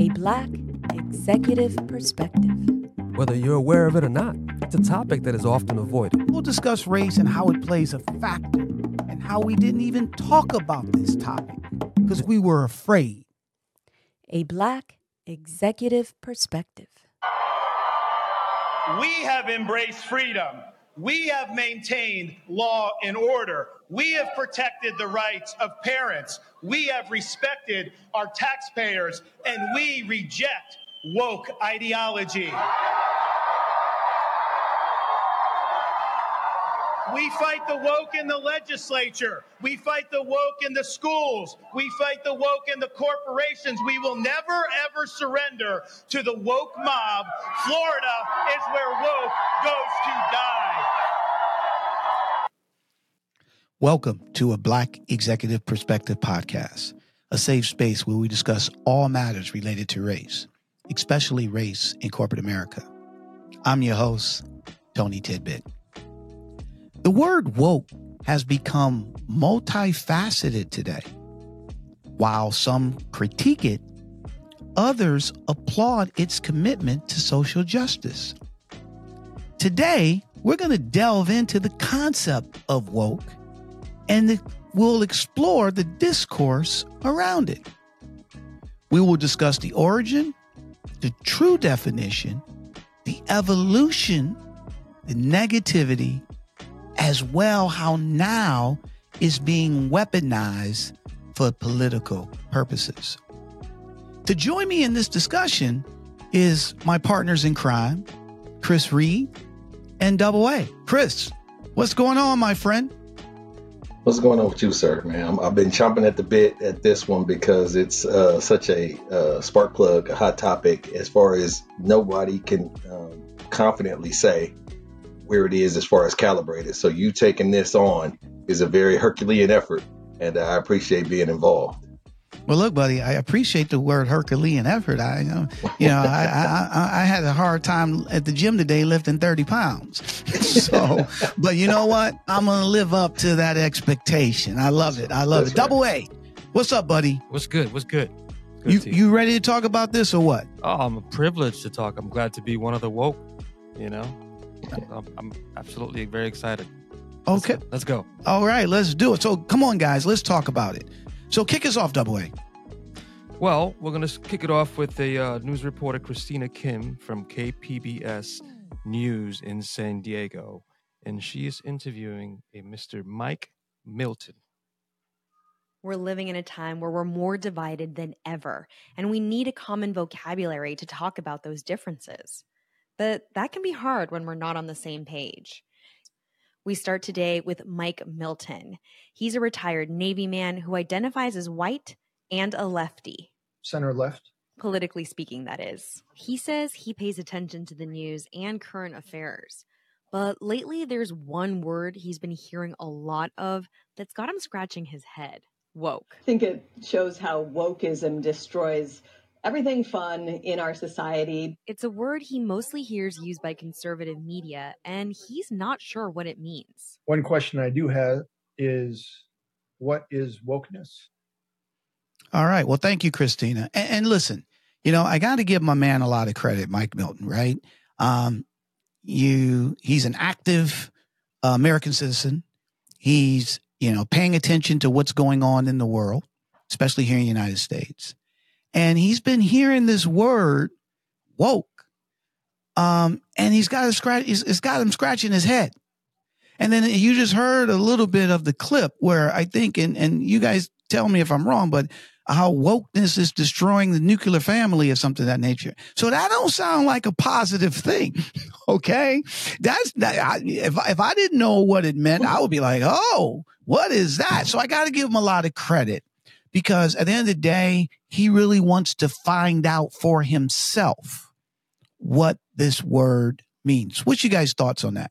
A Black Executive Perspective. Whether you're aware of it or not, it's a topic that is often avoided. We'll discuss race and how it plays a factor, and how we didn't even talk about this topic because we were afraid. A Black Executive Perspective. We have embraced freedom. We have maintained law and order. We have protected the rights of parents. We have respected our taxpayers, and we reject woke ideology. We fight the woke in the legislature. We fight the woke in the schools. We fight the woke in the corporations. We will never, ever surrender to the woke mob. Florida is where woke goes to die. Welcome to a Black Executive Perspective podcast, a safe space where we discuss all matters related to race, especially race in corporate America. I'm your host, Tony Tidbit. The word woke has become multifaceted today. While some critique it, others applaud its commitment to social justice. Today, we're going to delve into the concept of woke and we'll explore the discourse around it. We will discuss the origin, the true definition, the evolution, the negativity, as well how now is being weaponized for political purposes. To join me in this discussion is my partners in crime, Chris Reed and Double A. Chris, what's going on, my friend? What's going on with you, sir? Man, i have been chomping at the bit at this one because it's uh, such a uh, spark plug, a hot topic, as far as nobody can um, confidently say where it is as far as calibrated. So you taking this on is a very Herculean effort, and I appreciate being involved. Well, look, buddy, I appreciate the word Herculean effort. I, um, you know, I, I, I, had a hard time at the gym today lifting 30 pounds. So, but you know what? I'm going to live up to that expectation. I love it. I love That's it. Right. Double A. What's up, buddy? What's good? What's good? good you, you ready to talk about this or what? Oh, I'm privileged to talk. I'm glad to be one of the woke, you know? I'm, I'm absolutely very excited. Okay. Let's go. let's go. All right, let's do it. So come on, guys, let's talk about it. So kick us off, Double A. Well, we're going to kick it off with a uh, news reporter, Christina Kim from KPBS News in San Diego. And she is interviewing a Mr. Mike Milton. We're living in a time where we're more divided than ever, and we need a common vocabulary to talk about those differences. But that can be hard when we're not on the same page. We start today with Mike Milton. He's a retired Navy man who identifies as white and a lefty. Center left. Politically speaking, that is. He says he pays attention to the news and current affairs. But lately, there's one word he's been hearing a lot of that's got him scratching his head woke. I think it shows how wokeism destroys everything fun in our society. It's a word he mostly hears used by conservative media, and he's not sure what it means. One question I do have is what is wokeness? All right. Well, thank you, Christina. And, and listen, you know, I got to give my man a lot of credit, Mike Milton, right? Um, you, he's an active uh, American citizen. He's, you know, paying attention to what's going on in the world, especially here in the United States and he's been hearing this word woke. Um, and he's got a scratch, it's, got him scratching his head. And then you just heard a little bit of the clip where I think, and, and you guys tell me if I'm wrong, but how wokeness is destroying the nuclear family or something of that nature. So that don't sound like a positive thing. Okay. That's that. I, if, if I didn't know what it meant, I would be like, Oh, what is that? So I got to give him a lot of credit because at the end of the day, he really wants to find out for himself what this word means. What's you guys' thoughts on that?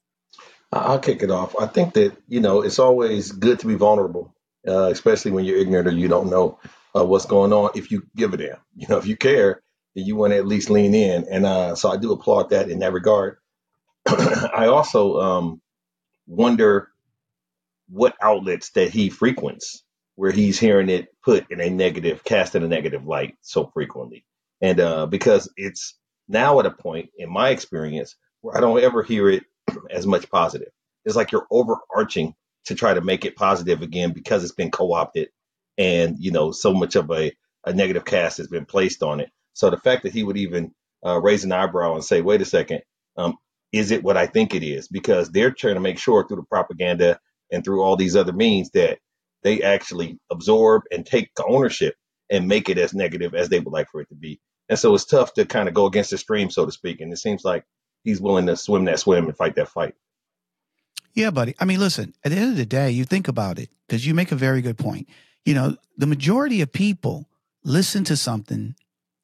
I'll kick it off. I think that, you know, it's always good to be vulnerable, uh, especially when you're ignorant or you don't know uh, what's going on. If you give a damn, you know, if you care, then you want to at least lean in. And uh, so I do applaud that in that regard. I also um, wonder what outlets that he frequents where he's hearing it put in a negative, cast in a negative light so frequently. And uh, because it's now at a point in my experience where I don't ever hear it as much positive. It's like you're overarching to try to make it positive again because it's been co-opted and you know so much of a, a negative cast has been placed on it. So the fact that he would even uh, raise an eyebrow and say, "Wait a second, um, is it what I think it is?" Because they're trying to make sure through the propaganda and through all these other means that they actually absorb and take ownership and make it as negative as they would like for it to be. And so it's tough to kind of go against the stream, so to speak. And it seems like he's willing to swim that swim and fight that fight. Yeah, buddy. I mean, listen, at the end of the day, you think about it because you make a very good point. You know, the majority of people listen to something,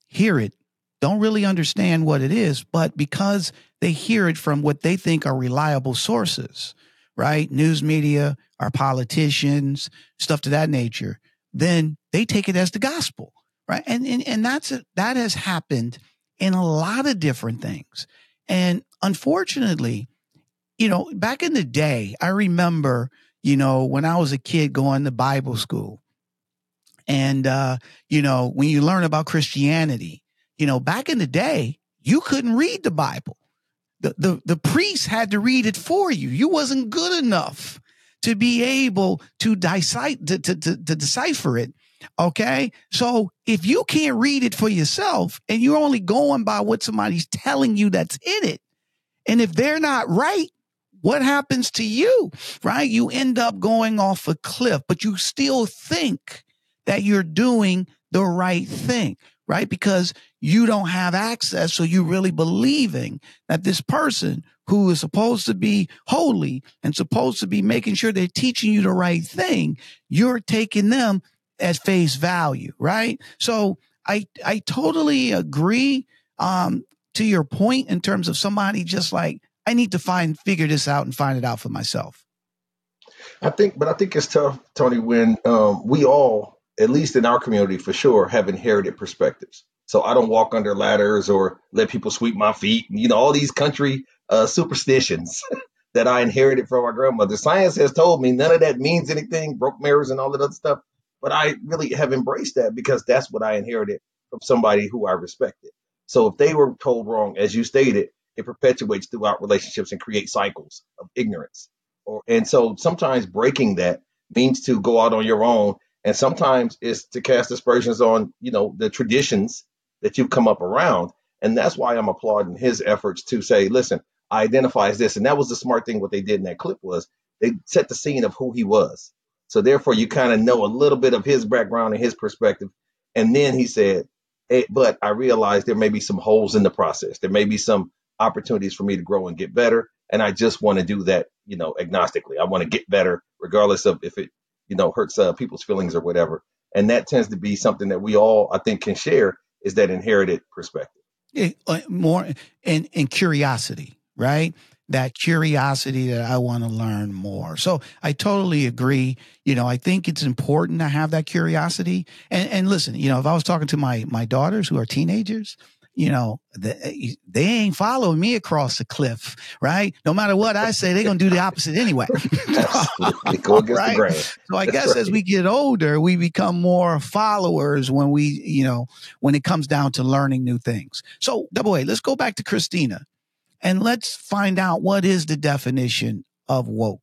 hear it, don't really understand what it is, but because they hear it from what they think are reliable sources, right? News media, our politicians, stuff to that nature, then they take it as the gospel, right? And and, and that's a, that has happened in a lot of different things. And unfortunately, you know, back in the day, I remember, you know, when I was a kid going to Bible school. And uh, you know, when you learn about Christianity, you know, back in the day, you couldn't read the Bible. The the the priest had to read it for you. You wasn't good enough to be able to, to, to, to, to decipher it. Okay. So if you can't read it for yourself and you're only going by what somebody's telling you that's in it, and if they're not right, what happens to you? Right? You end up going off a cliff, but you still think that you're doing the right thing, right? Because you don't have access. So you're really believing that this person who is supposed to be holy and supposed to be making sure they're teaching you the right thing, you're taking them at face value, right? So I I totally agree um, to your point in terms of somebody just like I need to find figure this out and find it out for myself. I think, but I think it's tough, Tony, when um, we all, at least in our community for sure, have inherited perspectives. So I don't walk under ladders or let people sweep my feet. You know, all these country uh, superstitions that I inherited from my grandmother. Science has told me none of that means anything, broke mirrors and all that other stuff. But I really have embraced that because that's what I inherited from somebody who I respected. So if they were told wrong, as you stated, it perpetuates throughout relationships and creates cycles of ignorance. Or and so sometimes breaking that means to go out on your own, and sometimes it's to cast aspersions on you know the traditions that you've come up around. And that's why I'm applauding his efforts to say, listen, I identify as this. And that was the smart thing what they did in that clip was they set the scene of who he was. So therefore you kind of know a little bit of his background and his perspective. And then he said, hey, but I realized there may be some holes in the process. There may be some opportunities for me to grow and get better. And I just want to do that, you know, agnostically. I want to get better regardless of if it, you know, hurts uh, people's feelings or whatever. And that tends to be something that we all, I think, can share is that inherited perspective. Yeah, uh, more and and curiosity, right? That curiosity that I want to learn more. So I totally agree. You know, I think it's important to have that curiosity. And and listen, you know, if I was talking to my my daughters who are teenagers, you know, they, eh, they ain't following me across the cliff, right? No matter what I say, they're gonna do the opposite anyway. Go against right? the grain. So I That's guess right. as we get older, we become more followers when we, you know, when it comes down to learning new things. So, double A, let's go back to Christina and let's find out what is the definition of woke.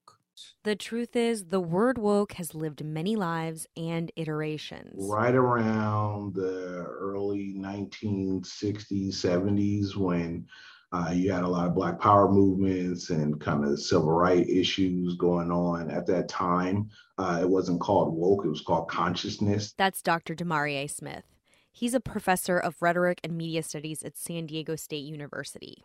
The truth is, the word woke has lived many lives and iterations. Right around the early 1960s, 70s, when uh, you had a lot of Black Power movements and kind of civil rights issues going on at that time. Uh, it wasn't called woke, it was called consciousness. That's Dr. Damariye Smith. He's a professor of rhetoric and media studies at San Diego State University.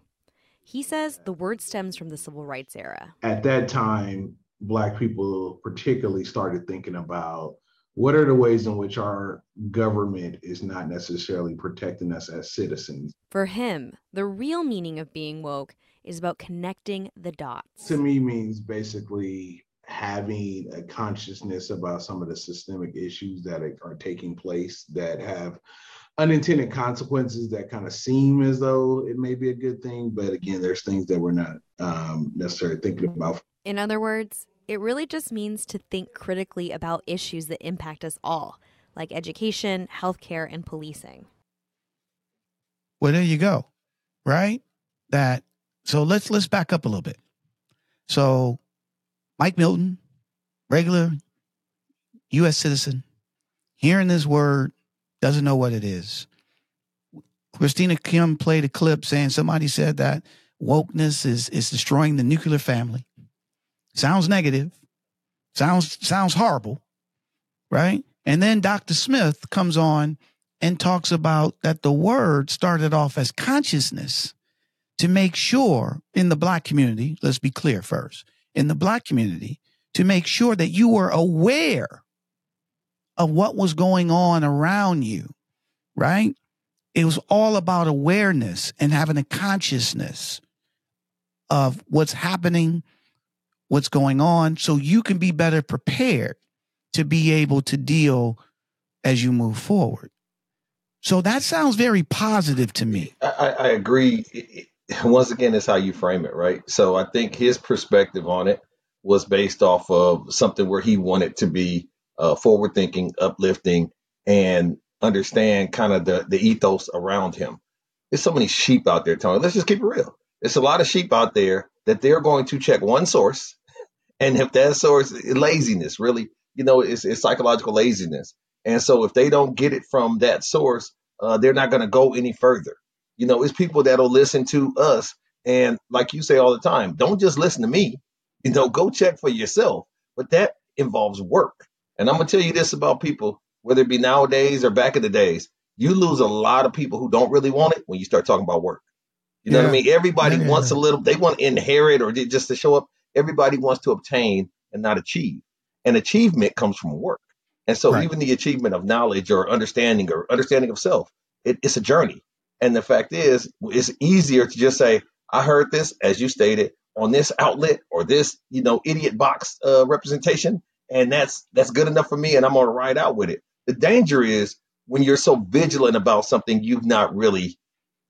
He says the word stems from the civil rights era. At that time, Black people particularly started thinking about what are the ways in which our government is not necessarily protecting us as citizens. For him, the real meaning of being woke is about connecting the dots. To me, means basically having a consciousness about some of the systemic issues that are taking place that have unintended consequences that kind of seem as though it may be a good thing but again there's things that we're not um, necessarily thinking about in other words, it really just means to think critically about issues that impact us all, like education, healthcare, and policing. Well, there you go. Right? That so let's let's back up a little bit. So Mike Milton, regular US citizen, hearing this word, doesn't know what it is. Christina Kim played a clip saying somebody said that wokeness is is destroying the nuclear family. Sounds negative. Sounds sounds horrible, right? And then Dr. Smith comes on and talks about that the word started off as consciousness to make sure in the black community, let's be clear first, in the black community, to make sure that you were aware of what was going on around you, right? It was all about awareness and having a consciousness of what's happening, what's going on, so you can be better prepared to be able to deal as you move forward. So that sounds very positive to me. I, I agree. Once again, it's how you frame it, right? So I think his perspective on it was based off of something where he wanted to be uh, forward thinking, uplifting, and understand kind of the, the ethos around him. There's so many sheep out there, Tony. Let's just keep it real. There's a lot of sheep out there that they're going to check one source. And if that source laziness, really, you know, it's, it's psychological laziness. And so if they don't get it from that source, uh, they're not going to go any further. You know, it's people that'll listen to us. And like you say all the time, don't just listen to me. You know, go check for yourself. But that involves work. And I'm to tell you this about people, whether it be nowadays or back in the days, you lose a lot of people who don't really want it when you start talking about work. You know yeah. what I mean? Everybody yeah, wants a little, they want to inherit or just to show up. Everybody wants to obtain and not achieve. And achievement comes from work. And so right. even the achievement of knowledge or understanding or understanding of self, it, it's a journey. And the fact is, it's easier to just say, I heard this, as you stated, on this outlet or this, you know, idiot box uh, representation, and that's that's good enough for me, and I'm gonna ride out with it. The danger is when you're so vigilant about something you've not really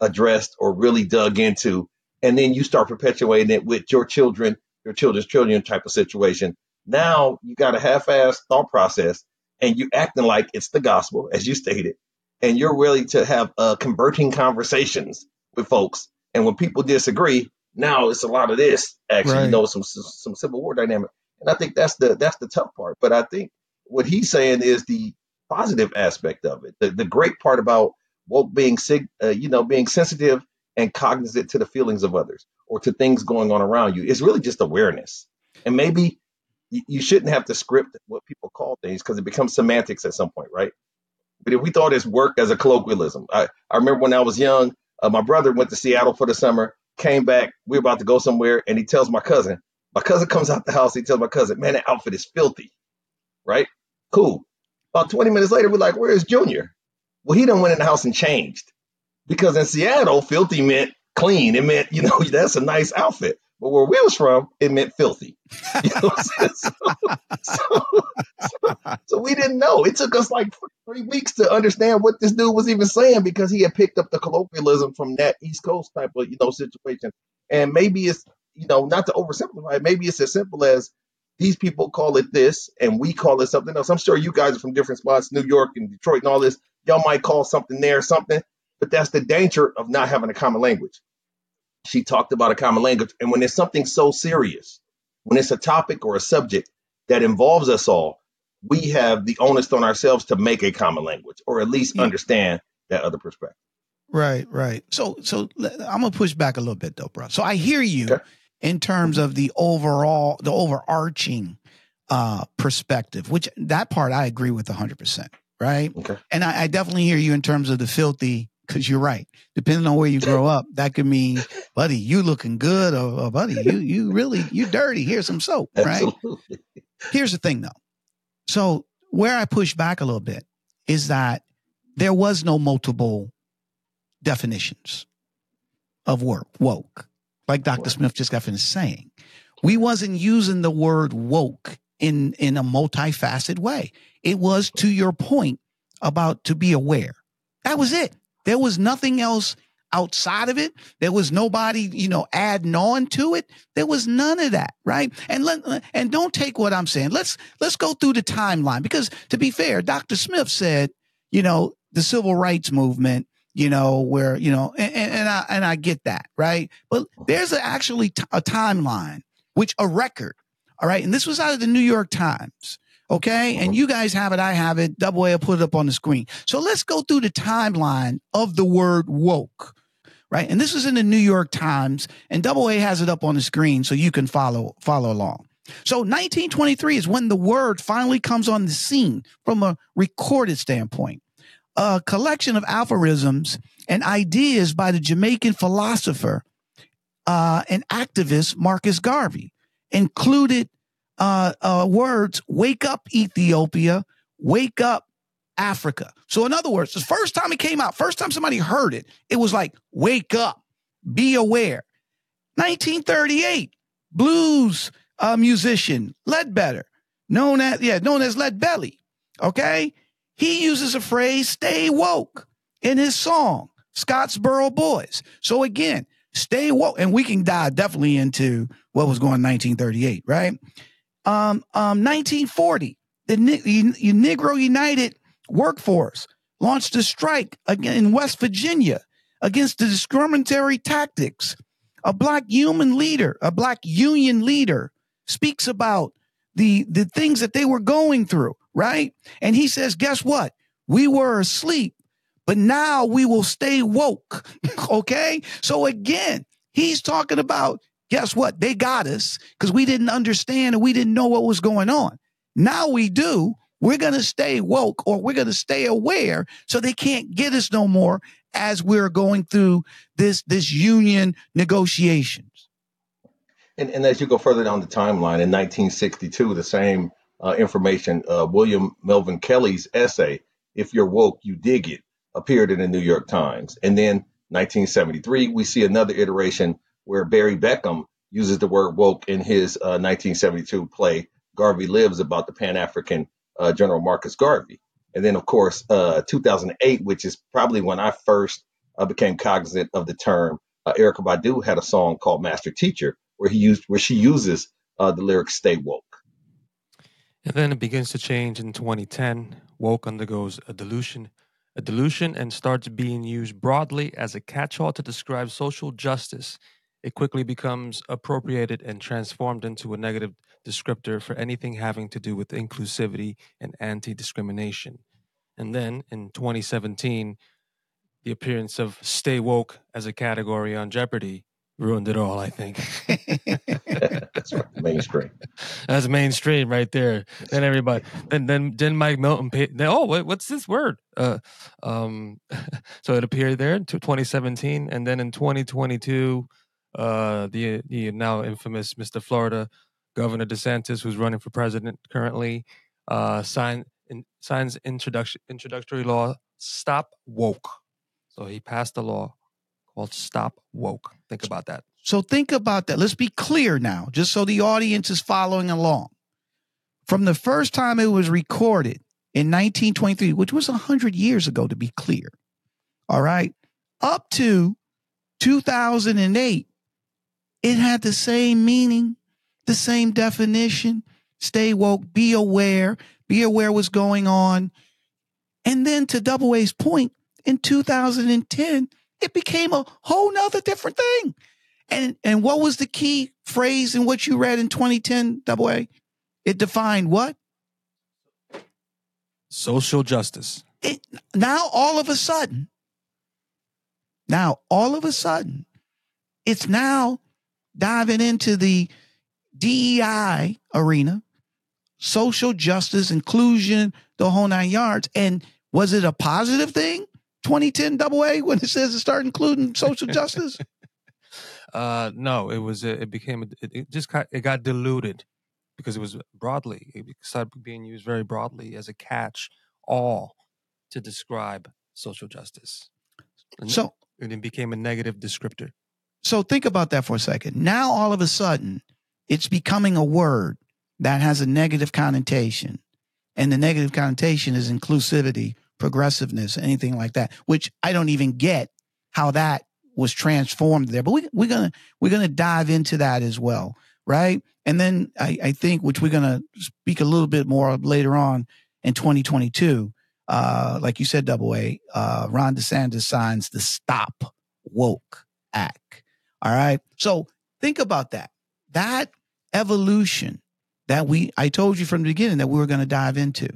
addressed or really dug into, and then you start perpetuating it with your children, your children's children type of situation. Now you got a half-assed thought process, and you acting like it's the gospel, as you stated, and you're willing to have uh, converting conversations with folks. And when people disagree, now it's a lot of this actually, right. you know, some some civil war dynamic. And I think that's the that's the tough part. But I think what he's saying is the positive aspect of it. The the great part about woke being sig, uh, you know, being sensitive and cognizant to the feelings of others or to things going on around you is really just awareness. And maybe you shouldn't have to script what people call things because it becomes semantics at some point, right? But if we thought it's work as a colloquialism, I, I remember when I was young, uh, my brother went to Seattle for the summer, came back, we were about to go somewhere, and he tells my cousin, my cousin comes out the house, he tells my cousin, man, that outfit is filthy, right? Cool. About 20 minutes later, we're like, where's Junior? Well, he done went in the house and changed because in Seattle, filthy meant clean. It meant, you know, that's a nice outfit. But where we was from, it meant filthy. You know so, so, so, so, we didn't know. It took us like three weeks to understand what this dude was even saying because he had picked up the colloquialism from that East Coast type of, you know, situation. And maybe it's, you know, not to oversimplify maybe it's as simple as these people call it this and we call it something else. I'm sure you guys are from different spots, New York and Detroit and all this. Y'all might call something there something, but that's the danger of not having a common language she talked about a common language. And when it's something so serious, when it's a topic or a subject that involves us all, we have the onus on ourselves to make a common language or at least understand that other perspective. Right, right. So, so I'm gonna push back a little bit though, bro. So I hear you okay. in terms of the overall, the overarching uh perspective, which that part I agree with 100. Right. Okay. And I, I definitely hear you in terms of the filthy because you're right. Depending on where you grow up, that could mean, buddy, you looking good, or, or buddy, you you really you dirty. Here's some soap, right? Absolutely. Here's the thing, though. So where I push back a little bit is that there was no multiple definitions of work woke, like Dr. Smith just got finished saying. We wasn't using the word woke in in a multifaceted way. It was to your point about to be aware. That was it. There was nothing else outside of it. There was nobody, you know, adding on to it. There was none of that, right? And let and don't take what I'm saying. Let's let's go through the timeline because to be fair, Dr. Smith said, you know, the civil rights movement you know, where, you know, and, and I, and I get that, right? But there's actually t- a timeline, which a record. All right. And this was out of the New York Times. Okay. And you guys have it. I have it. Double A will put it up on the screen. So let's go through the timeline of the word woke. Right. And this is in the New York Times and Double A has it up on the screen so you can follow, follow along. So 1923 is when the word finally comes on the scene from a recorded standpoint. A collection of aphorisms and ideas by the Jamaican philosopher uh, and activist Marcus Garvey included uh, uh, words wake up Ethiopia, wake up Africa. So, in other words, the first time it came out, first time somebody heard it, it was like, wake up, be aware. 1938, blues uh, musician Ledbetter, known as, yeah, known as Lead Belly. Okay. He uses a phrase, stay woke, in his song, Scottsboro Boys. So, again, stay woke. And we can dive definitely into what was going on in 1938, right? Um, um, 1940, the, the Negro United workforce launched a strike again in West Virginia against the discriminatory tactics. A black human leader, a black union leader, speaks about the the things that they were going through, right? And he says, "Guess what? We were asleep, but now we will stay woke." okay? So again, he's talking about guess what? They got us because we didn't understand and we didn't know what was going on. Now we do. We're going to stay woke or we're going to stay aware so they can't get us no more as we're going through this, this union negotiations. And, and as you go further down the timeline, in 1962, the same uh, information, uh, William Melvin Kelley's essay, If You're Woke, You Dig It, appeared in the New York Times. And then 1973, we see another iteration where Barry Beckham uses the word woke in his uh, 1972 play Garvey Lives about the Pan African uh, General Marcus Garvey. And then, of course, uh, 2008, which is probably when I first uh, became cognizant of the term. Uh, Erykah Badu had a song called Master Teacher, where he used where she uses uh, the lyric "Stay woke." And then it begins to change in 2010. Woke undergoes a dilution, a dilution, and starts being used broadly as a catch-all to describe social justice it quickly becomes appropriated and transformed into a negative descriptor for anything having to do with inclusivity and anti discrimination. And then in 2017, the appearance of Stay Woke as a category on Jeopardy ruined it all, I think. That's right, mainstream. That's mainstream right there. Then everybody, then then then Mike Milton. Then, oh, what's this word? Uh, um, so it appeared there in 2017, and then in 2022, uh, the the now infamous Mr. Florida Governor DeSantis, who's running for president currently, uh, sign, in, signs introduction introductory law Stop Woke. So he passed a law called Stop Woke. Think about that. So think about that. Let's be clear now, just so the audience is following along. From the first time it was recorded in 1923, which was 100 years ago to be clear, all right, up to 2008, it had the same meaning, the same definition. Stay woke, be aware, be aware what's going on. And then to Double A's point, in 2010, it became a whole nother different thing. And and what was the key phrase in what you read in 2010, Double A? It defined what? Social justice. It, now all of a sudden, now all of a sudden, it's now diving into the DEI arena, social justice, inclusion, the whole nine yards. And was it a positive thing? 2010 double A when it says to start including social justice? Uh, no, it was, it became, it, it just got, it got diluted because it was broadly, it started being used very broadly as a catch all to describe social justice. And so, and it became a negative descriptor. So think about that for a second. Now, all of a sudden, it's becoming a word that has a negative connotation. And the negative connotation is inclusivity, progressiveness, anything like that, which I don't even get how that was transformed there. But we, we're gonna we're gonna dive into that as well, right? And then I, I think, which we're gonna speak a little bit more later on in 2022, uh, like you said, Double A, uh, Ron DeSantis signs the Stop Woke Act. All right. So think about that. That evolution that we, I told you from the beginning that we were going to dive into.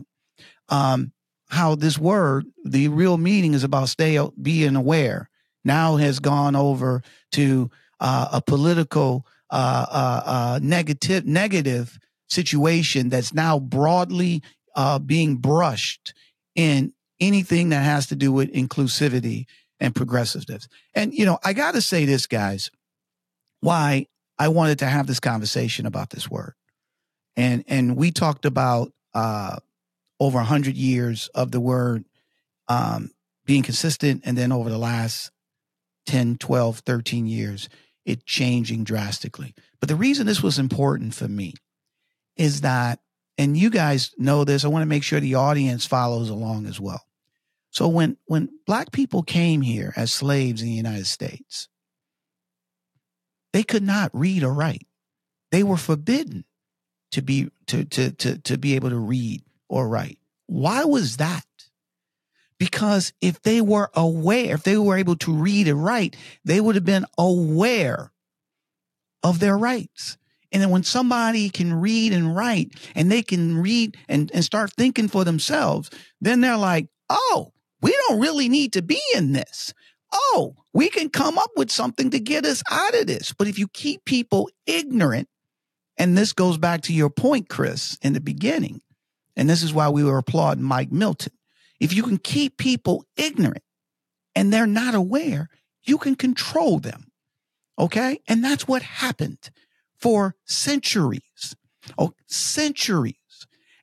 Um, how this word, the real meaning is about stay being aware, now has gone over to uh, a political uh, uh, uh negative negative situation that's now broadly uh, being brushed in anything that has to do with inclusivity and progressiveness. And you know, I got to say this, guys, why I wanted to have this conversation about this word, and and we talked about uh, over 100 years of the word um, being consistent. And then over the last 10, 12, 13 years, it changing drastically. But the reason this was important for me is that, and you guys know this, I want to make sure the audience follows along as well. So when, when black people came here as slaves in the United States, they could not read or write. They were forbidden to be to to to to be able to read or write. Why was that? Because if they were aware, if they were able to read and write, they would have been aware of their rights. And then when somebody can read and write and they can read and, and start thinking for themselves, then they're like, oh, we don't really need to be in this. Oh, we can come up with something to get us out of this. But if you keep people ignorant, and this goes back to your point, Chris, in the beginning, and this is why we were applauding Mike Milton. If you can keep people ignorant and they're not aware, you can control them. Okay. And that's what happened for centuries. Oh, centuries.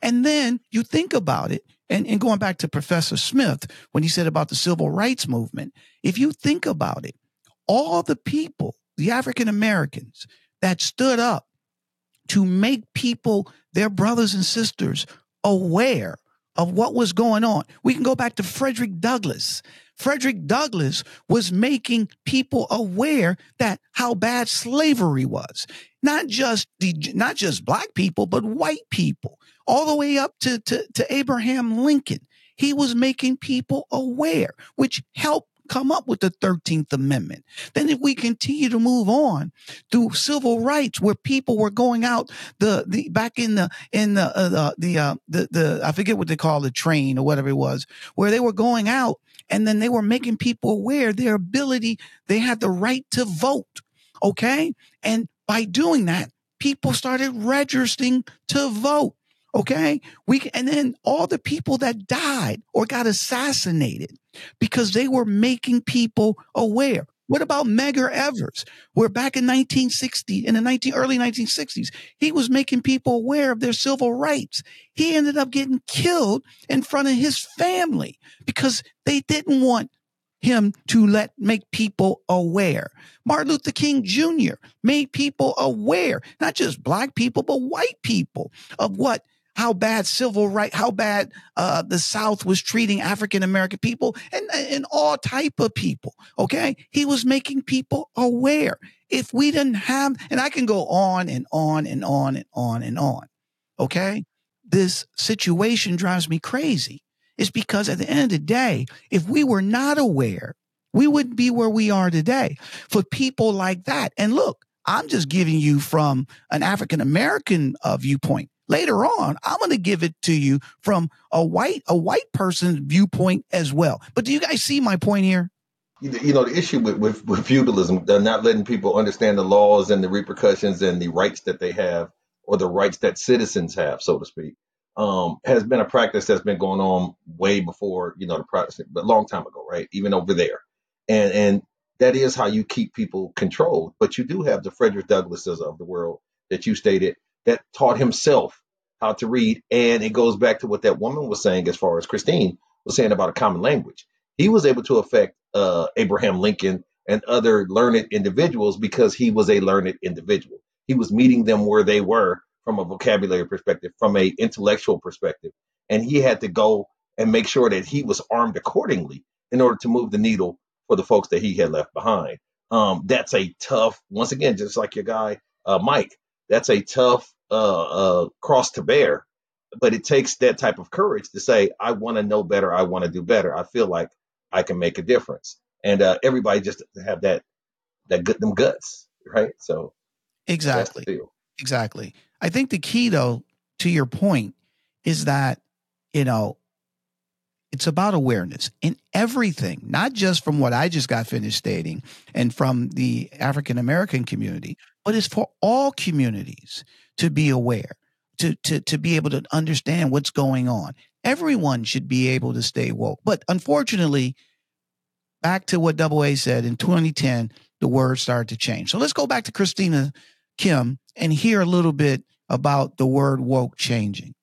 And then you think about it, and, and going back to Professor Smith, when he said about the civil rights movement, if you think about it, all the people, the African Americans that stood up to make people, their brothers and sisters, aware of what was going on. We can go back to Frederick Douglass. Frederick Douglass was making people aware that how bad slavery was. Not just the not just black people, but white people, all the way up to, to, to Abraham Lincoln. He was making people aware, which helped come up with the 13th Amendment. Then if we continue to move on through civil rights where people were going out the, the back in the, in the, uh, the, the, uh, the, the, I forget what they call the train or whatever it was, where they were going out and then they were making people aware their ability, they had the right to vote. Okay. And by doing that, people started registering to vote. Okay. We, and then all the people that died or got assassinated because they were making people aware. What about Medgar Evers? Where back in 1960, in the 19, early 1960s, he was making people aware of their civil rights. He ended up getting killed in front of his family because they didn't want him to let make people aware. Martin Luther King Jr. made people aware, not just black people, but white people of what how bad civil right, how bad uh, the South was treating African American people and, and all type of people. Okay. He was making people aware. If we didn't have, and I can go on and on and on and on and on. Okay. This situation drives me crazy. It's because at the end of the day, if we were not aware, we wouldn't be where we are today for people like that. And look, I'm just giving you from an African American uh, viewpoint. Later on, I'm going to give it to you from a white a white person's viewpoint as well. But do you guys see my point here? You know, the issue with, with, with feudalism, they're not letting people understand the laws and the repercussions and the rights that they have or the rights that citizens have, so to speak, um, has been a practice that's been going on way before, you know, the Protestant, but a long time ago, right? Even over there. And, and that is how you keep people controlled. But you do have the Frederick Douglasses of the world that you stated that taught himself how to read. And it goes back to what that woman was saying as far as Christine was saying about a common language. He was able to affect uh, Abraham Lincoln and other learned individuals because he was a learned individual. He was meeting them where they were from a vocabulary perspective, from a intellectual perspective, and he had to go and make sure that he was armed accordingly in order to move the needle for the folks that he had left behind. Um, that's a tough, once again, just like your guy uh, Mike, that's a tough uh, uh, cross to bear but it takes that type of courage to say, I want to know better. I want to do better. I feel like I can make a difference. And uh, everybody just have that, that good, them guts, right? So Exactly. that's the deal. Exactly. I think the key, though, to your point, is that, you know, it's about awareness in everything, not just from what I just got finished stating and from the African American community, but it's for all communities to be aware, to, to, to be able to understand what's going on. Everyone should be able to stay woke. But unfortunately, back to what Double A said in 2010, the word started to change. So let's go back to Christina Kim and hear a little bit about the word woke changing.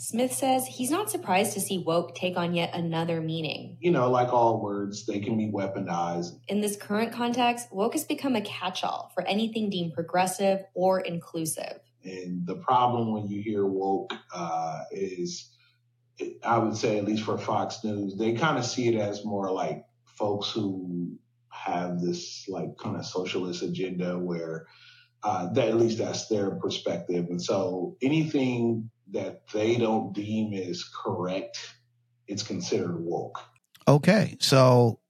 Smith says he's not surprised to see woke take on yet another meaning. You know, like all words, they can be weaponized. In this current context, woke has become a catch all for anything deemed progressive or inclusive. And the problem when you hear woke uh, is, I would say, at least for Fox News, they kind of see it as more like folks who have this like kind of socialist agenda where uh, that at least that's their perspective. And so anything that they don't deem is correct, it's considered woke. Okay. So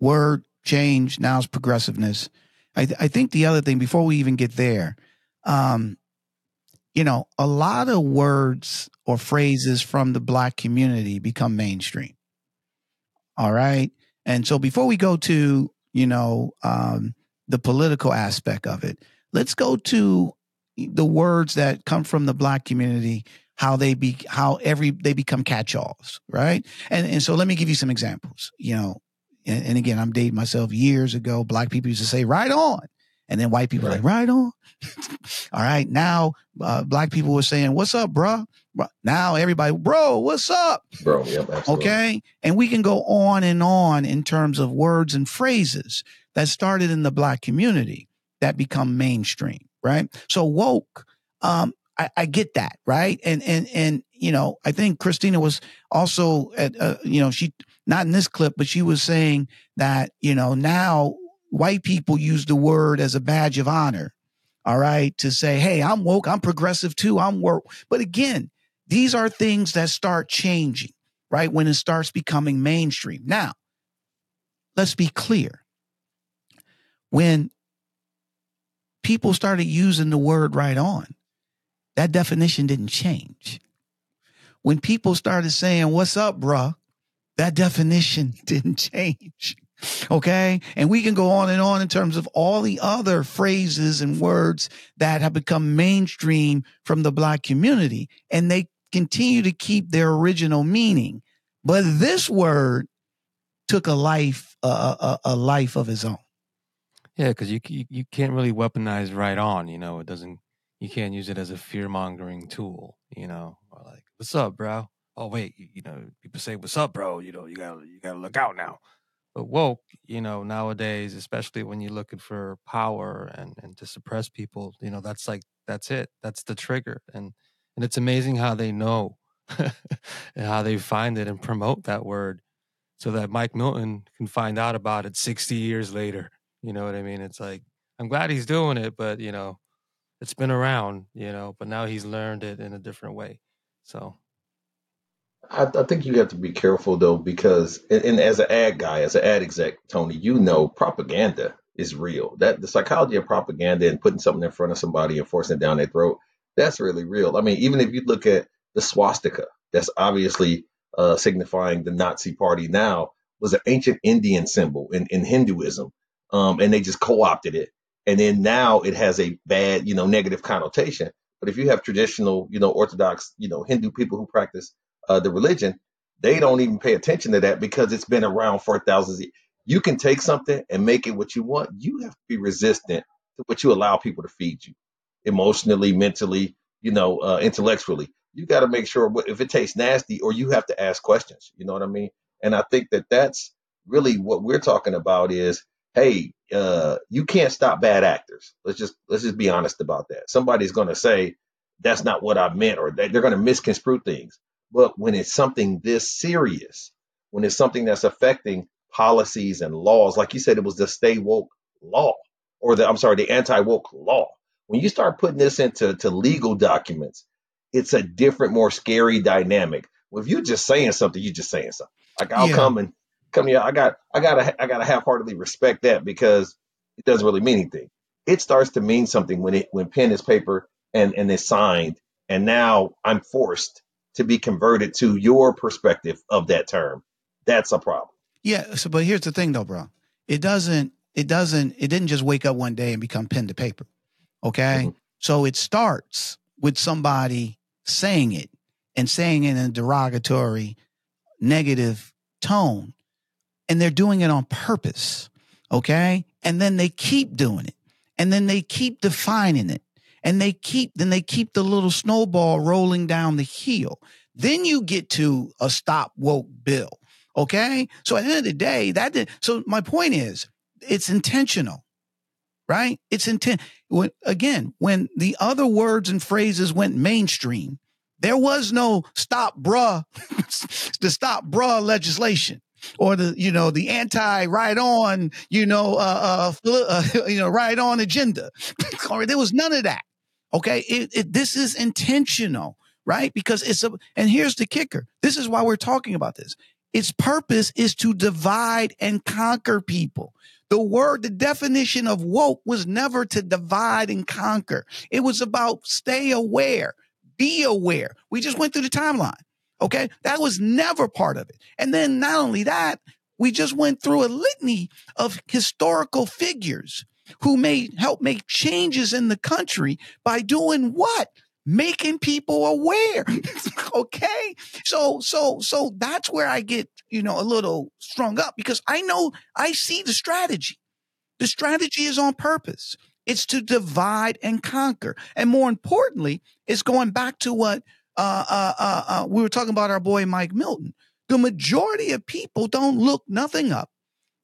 word change now is progressiveness. I, th- I think the other thing before we even get there, um, you know, a lot of words or phrases from the black community become mainstream. All right. And so before we go to, you know, um, the political aspect of it, let's go to the words that come from the black community, how they be, how every, they become catch-alls, right? And, and so let me give you some examples, you know, and, and again, I'm dating myself years ago. Black people used to say, right on. And then white people right. like, right on. All right. Now, uh, black people were saying, what's up, bruh? Now everybody, bro, what's up? Bro, yep, absolutely. Okay. And we can go on and on in terms of words and phrases that started in the black community that become mainstream, right? So woke, um, I, I get that, right? And and and you know, I think Christina was also at, uh, you know, she not in this clip, but she was saying that you know now white people use the word as a badge of honor, all right, to say, hey, I'm woke, I'm progressive too, I'm woke. But again, these are things that start changing, right? When it starts becoming mainstream. Now, let's be clear. When people started using the word right on, that definition didn't change. When people started saying, what's up, bruh? That definition didn't change. Okay. And we can go on and on in terms of all the other phrases and words that have become mainstream from the black community and they continue to keep their original meaning. But this word took a life, uh, a, a life of its own. Yeah, because you, you you can't really weaponize right on. You know, it doesn't. You can't use it as a fear mongering tool. You know, or like, "What's up, bro?" Oh wait, you, you know, people say, "What's up, bro?" You know, you gotta you gotta look out now. But woke, you know, nowadays, especially when you're looking for power and and to suppress people, you know, that's like that's it. That's the trigger. And and it's amazing how they know and how they find it and promote that word so that Mike Milton can find out about it 60 years later. You know what I mean? It's like, I'm glad he's doing it, but, you know, it's been around, you know, but now he's learned it in a different way. So. I, I think you have to be careful though, because and, and as an ad guy, as an ad exec, Tony, you know, propaganda is real. That the psychology of propaganda and putting something in front of somebody and forcing it down their throat, that's really real. I mean, even if you look at the swastika, that's obviously uh, signifying the Nazi party now, was an ancient Indian symbol in, in Hinduism. Um, and they just co-opted it. And then now it has a bad, you know, negative connotation. But if you have traditional, you know, Orthodox, you know, Hindu people who practice uh, the religion, they don't even pay attention to that because it's been around for thousands. Of years. You can take something and make it what you want. You have to be resistant to what you allow people to feed you, emotionally, mentally, you know, uh, intellectually. You got to make sure what, if it tastes nasty, or you have to ask questions. You know what I mean? And I think that that's really what we're talking about is, hey, uh, you can't stop bad actors. Let's just let's just be honest about that. Somebody's going to say that's not what I meant, or they- they're going to misconstrue things. But when it's something this serious, when it's something that's affecting policies and laws, like you said, it was the stay woke law, or the I'm sorry, the anti woke law. When you start putting this into to legal documents, it's a different, more scary dynamic. Well, if you're just saying something, you're just saying something. Like I'll Yeah. come and come here. I got, I gotta, I gotta half-heartedly respect that because it doesn't really mean anything. It starts to mean something when it, when pen is paper and and it's signed, and now I'm forced to be converted to your perspective of that term. That's a problem. Yeah. So, but here's the thing, though, bro. It doesn't. It doesn't. It didn't just wake up one day and become pen to paper. Okay. Mhm. So it starts with somebody saying it and saying it in a derogatory, negative tone, and they're doing it on purpose. Okay. And then they keep doing it, and then they keep defining it, and they keep. Then they keep the little snowball rolling down the hill. Then you get to a stop woke bill. Okay. So at the end of the day, that did, so my point is it's intentional, right? It's intent. When, again, when the other words and phrases went mainstream, there was no stop bruh, the stop bruh legislation or the, you know, the anti right on, you know, uh, uh, uh you know, right on agenda. there was none of that. Okay. It, it, this is intentional, right? Because it's a, and here's the kicker. This is why we're talking about this. Its purpose is to divide and conquer people. The word, the definition of woke was never to divide and conquer. It was about stay aware, be aware. We just went through the timeline. Okay. That was never part of it. And then not only that, we just went through a litany of historical figures who made help make changes in the country by doing what? Making people aware. okay. So, so, so that's where I get, you know, a little strung up because I know I see the strategy. The strategy is on purpose. It's to divide and conquer. And more importantly, it's going back to what uh, uh, uh, uh, we were talking about our boy Mike Milton. The majority of people don't look nothing up.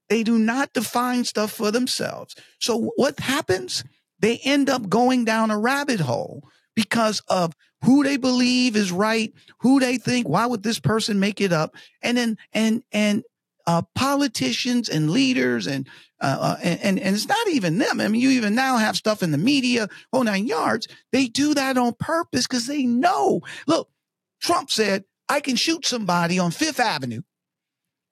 They do not define stuff for themselves. So what happens? They end up going down a rabbit hole because of who they believe is right, who they think, why would this person make it up? And then, and, and, uh, politicians and leaders and, uh, uh, and, and, and it's not even them. I mean, you even now have stuff in the media, whole nine yards. They do that on purpose because they know. Look, Trump said, I can shoot somebody on Fifth Avenue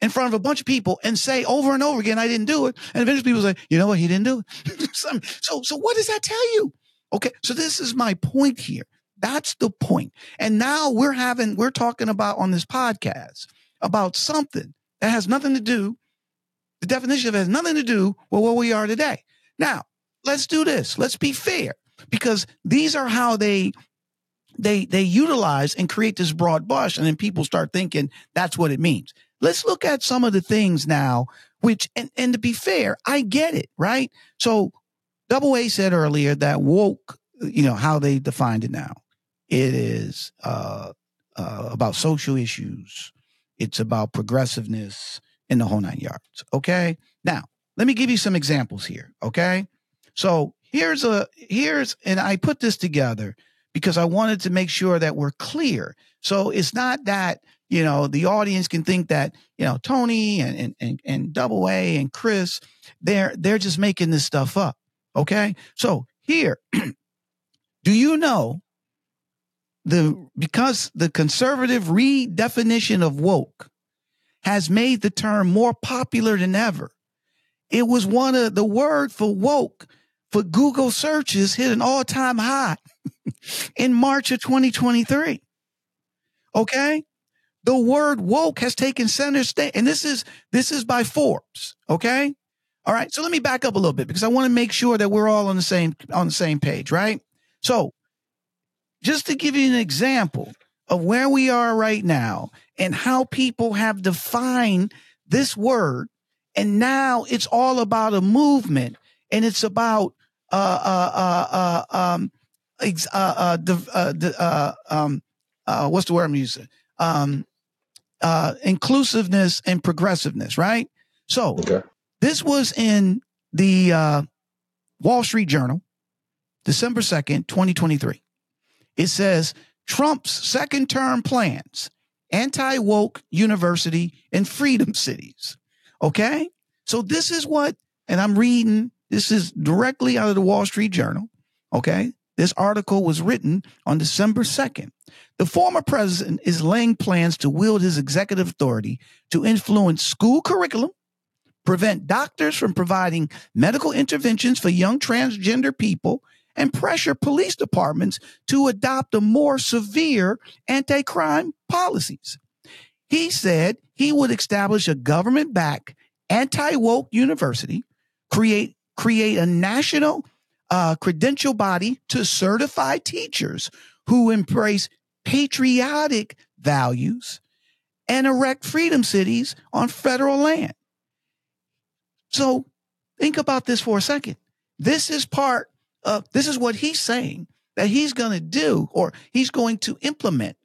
in front of a bunch of people and say over and over again, I didn't do it. And eventually people say, you know what? He didn't do it. so, so what does that tell you? Okay. So this is my point here. That's the point. And now we're having, we're talking about on this podcast about something that has nothing to do. The definition of it has nothing to do with where we are today. Now, let's do this. Let's be fair because these are how they they they utilize and create this broad brush and then people start thinking that's what it means let's look at some of the things now which and, and to be fair i get it right so double a said earlier that woke you know how they defined it now it is uh, uh about social issues it's about progressiveness in the whole nine yards okay now let me give you some examples here okay so here's a here's and i put this together because I wanted to make sure that we're clear. So it's not that, you know, the audience can think that, you know, Tony and, and, and, and Double A and Chris, they're, they're just making this stuff up. Okay. So here, do you know the, because the conservative redefinition of woke has made the term more popular than ever. It was one of the word for woke for Google searches hit an all time high in March of 2023. Okay. The word woke has taken center stage. And this is, this is by Forbes. Okay. All right. So let me back up a little bit because I want to make sure that we're all on the same, on the same page. Right. So just to give you an example of where we are right now and how people have defined this word. And now it's all about a movement and it's about, uh, uh, uh, uh um, ex- uh, uh, uh, uh, um, uh, what's the word I'm using? Um, uh, inclusiveness and progressiveness, right? So Okay. this was in the uh, Wall Street Journal, December 2nd, 2023. It says Trump's second term plans, anti woke university and freedom cities. Okay. So this is what, and I'm reading, this is directly out of the Wall Street Journal. Okay. This article was written on December 2nd. The former president is laying plans to wield his executive authority to influence school curriculum, prevent doctors from providing medical interventions for young transgender people, and pressure police departments to adopt a more severe anti crime policies. He said he would establish a government backed anti woke university, create, create a national uh, credential body to certify teachers who embrace patriotic values and erect freedom cities on federal land. So think about this for a second. This is part of, this is what he's saying that he's going to do or he's going to implement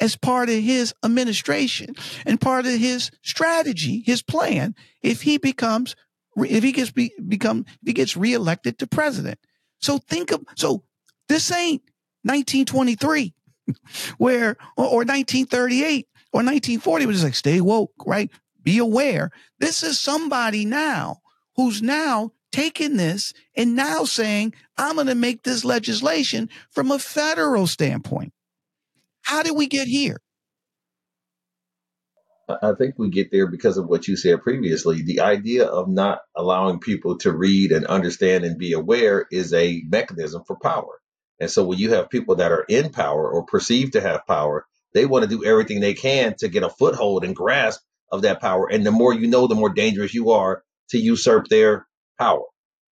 as part of his administration and part of his strategy, his plan, if he becomes, if he gets be, become, if he gets reelected to president. So think of, so this ain't 1923 where, or, or 1938 or 1940 was like, stay woke, right? Be aware. This is somebody now who's now taking this and now saying, I'm going to make this legislation from a federal standpoint. How did we get here? I think we get there because of what you said previously. The idea of not allowing people to read and understand and be aware is a mechanism for power. And so when you have people that are in power or perceived to have power, they want to do everything they can to get a foothold and grasp of that power. And the more you know, the more dangerous you are to usurp their power.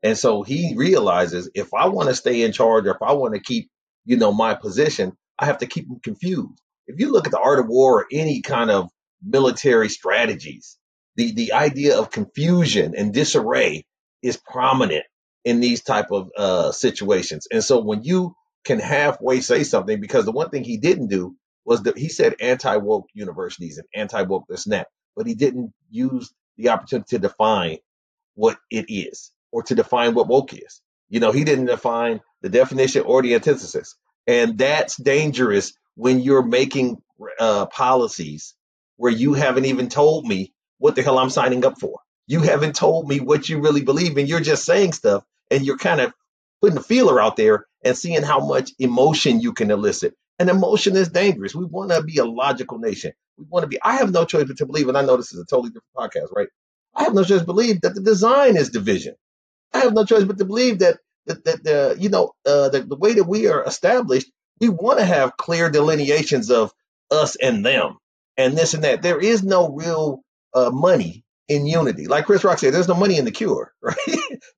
And so he realizes if I want to stay in charge or if I want to keep, you know, my position, I have to keep them confused. If you look at the art of war or any kind of military strategies. The, the idea of confusion and disarray is prominent in these type of uh, situations. And so when you can halfway say something, because the one thing he didn't do was that he said anti-woke universities and anti-woke this and but he didn't use the opportunity to define what it is or to define what woke is. You know, he didn't define the definition or the antithesis. And that's dangerous when you're making uh, policies where you haven't even told me what the hell I'm signing up for. You haven't told me what you really believe, and you're just saying stuff, and you're kind of putting a feeler out there and seeing how much emotion you can elicit. And emotion is dangerous. We want to be a logical nation. We want to be. I have no choice but to believe, and I know this is a totally different podcast, right? I have no choice but to believe that the design is division. I have no choice but to believe that that, that the you know uh, the, the way that we are established, we want to have clear delineations of us and them and this and that. There is no real uh, money in unity. Like Chris Rock said, there's no money in the cure, right?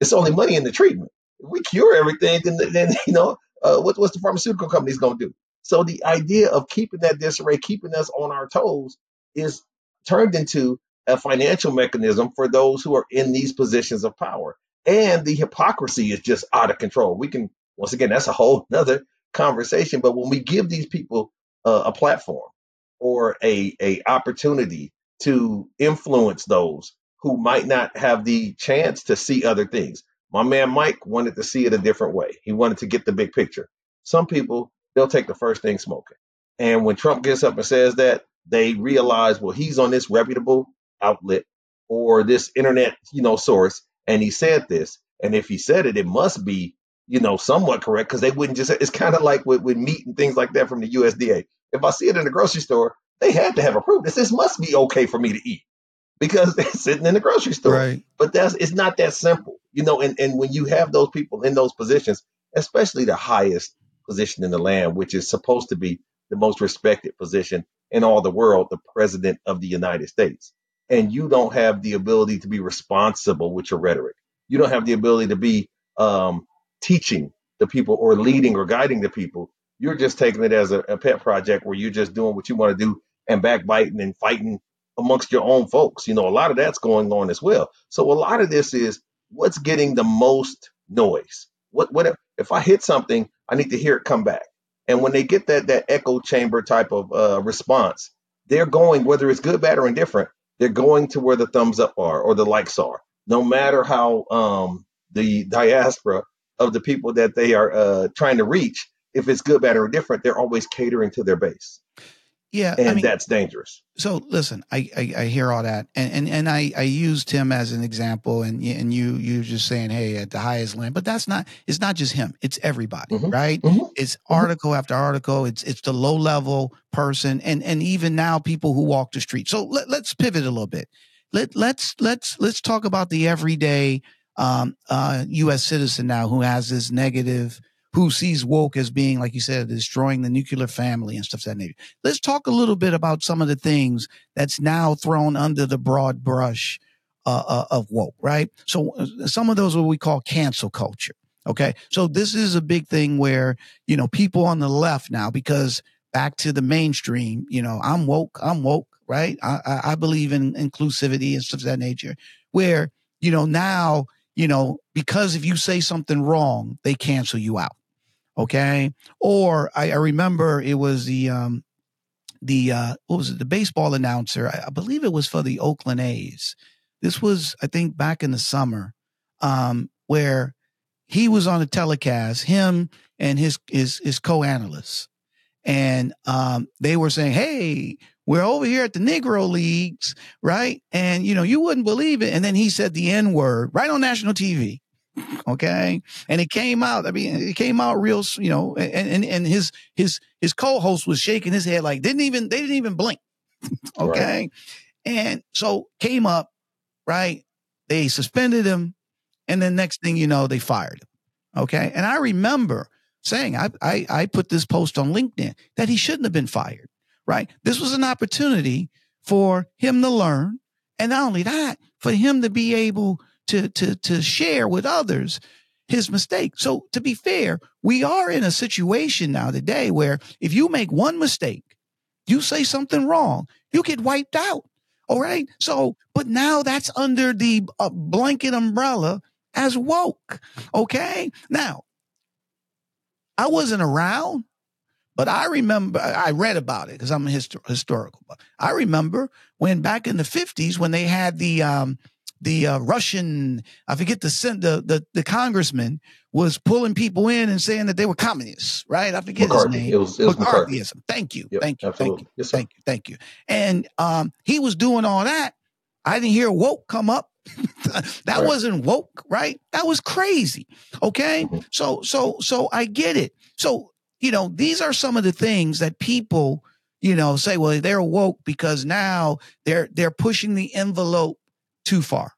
it's only money in the treatment. If we cure everything, then, then you know, uh, what, what's the pharmaceutical companies going to do? So the idea of keeping that disarray, keeping us on our toes, is turned into a financial mechanism for those who are in these positions of power. And the hypocrisy is just out of control. We can, once again, that's a whole other conversation. But when we give these people uh, a platform, or a, a opportunity to influence those who might not have the chance to see other things. My man Mike wanted to see it a different way. He wanted to get the big picture. Some people, they'll take the first thing smoking. And when Trump gets up and says that, they realize, well, he's on this reputable outlet or this internet, you know, source, and he said this. And if he said it, it must be, you know, somewhat correct because they wouldn't just. It's kind of like with, with meat and things like that from the USDA. If I see it in the grocery store, they had to have approved this. This must be okay for me to eat because they're sitting in the grocery store. Right. But that's it's not that simple, you know. And and when you have those people in those positions, especially the highest position in the land, which is supposed to be the most respected position in all the world, the president of the United States, and you don't have the ability to be responsible with your rhetoric. You don't have the ability to be um, teaching the people or leading or guiding the people you're just taking it as a, a pet project where you're just doing what you want to do and backbiting and fighting amongst your own folks. You know, a lot of that's going on as well. So a lot of this is what's getting the most noise. What what if, if I hit something, I need to hear it come back. And when they get that that echo chamber type of uh, response, they're going whether it's good, bad, or indifferent. They're going to where the thumbs up are or the likes are, no matter how um, the diaspora of the people that they are uh, trying to reach if it's good, bad, or different, they're always catering to their base. Yeah, and I mean, that's dangerous. so listen, I, I I hear all that, and and and I I used him as an example, and and you you just saying, hey, at the highest land, but that's not. It's not just him. It's everybody, Mhm. right? Mhm. It's article after article. It's it's the low level person, and and even now people who walk the street. So let, let's pivot a little bit. Let let's let's let's talk about the everyday um, uh, U.S. citizen now who has this negative, who sees woke as being, like you said, destroying the nuclear family and stuff that nature. Let's talk a little bit about some of the things that's now thrown under the broad brush uh, uh, of woke, right? So uh, some of those are what we call cancel culture. Okay, so this is a big thing where you know people on the left now because back to the mainstream, you know, I'm woke, I'm woke, right? I, I believe in inclusivity and stuff of that nature. Where you know now you know because if you say something wrong, they cancel you out. Okay, or I, I remember it was the um the uh what was it? The baseball announcer I, I believe it was for the oakland a's. This was i think back in the summer um where he was on a telecast him and his his his co-analysts. And um they were saying hey we're over here at the negro leagues right? And you know you wouldn't believe it. And then he said the n word right on national tv okay? And it came out i mean it came out real you know and and, and his his his co-host was shaking his head like didn't even they didn't even blink. Okay? And so came up right? They suspended him and then next thing you know they fired him. Okay? And i remember saying i i, I put this post on linkedin that he shouldn't have been fired right? This was an opportunity for him to learn and not only that for him to be able to to to share with others his mistake. So to be fair, we are in a situation now today where if you make one mistake, you say something wrong, you get wiped out. All right. So, but now that's under the uh, blanket umbrella as woke. Okay. Now, I wasn't around, but I remember I read about it because I'm a histo- historical. I remember when back in the 50s when they had the um, the uh, Russian, I forget the, the the the congressman was pulling people in and saying that they were communists, right? I forget McCarthy. his name. It was it was McCarthy. McCarthyism. Thank you, Yep, thank you, absolutely. thank you, Yes, thank you, thank you. And um, he was doing all that. I didn't hear woke come up. that Right. wasn't woke, right? That was crazy. Okay, Mhm. so so so I get it. So you know these are some of the things that people you know say. Well, they're woke because now they're they're pushing the envelope too far.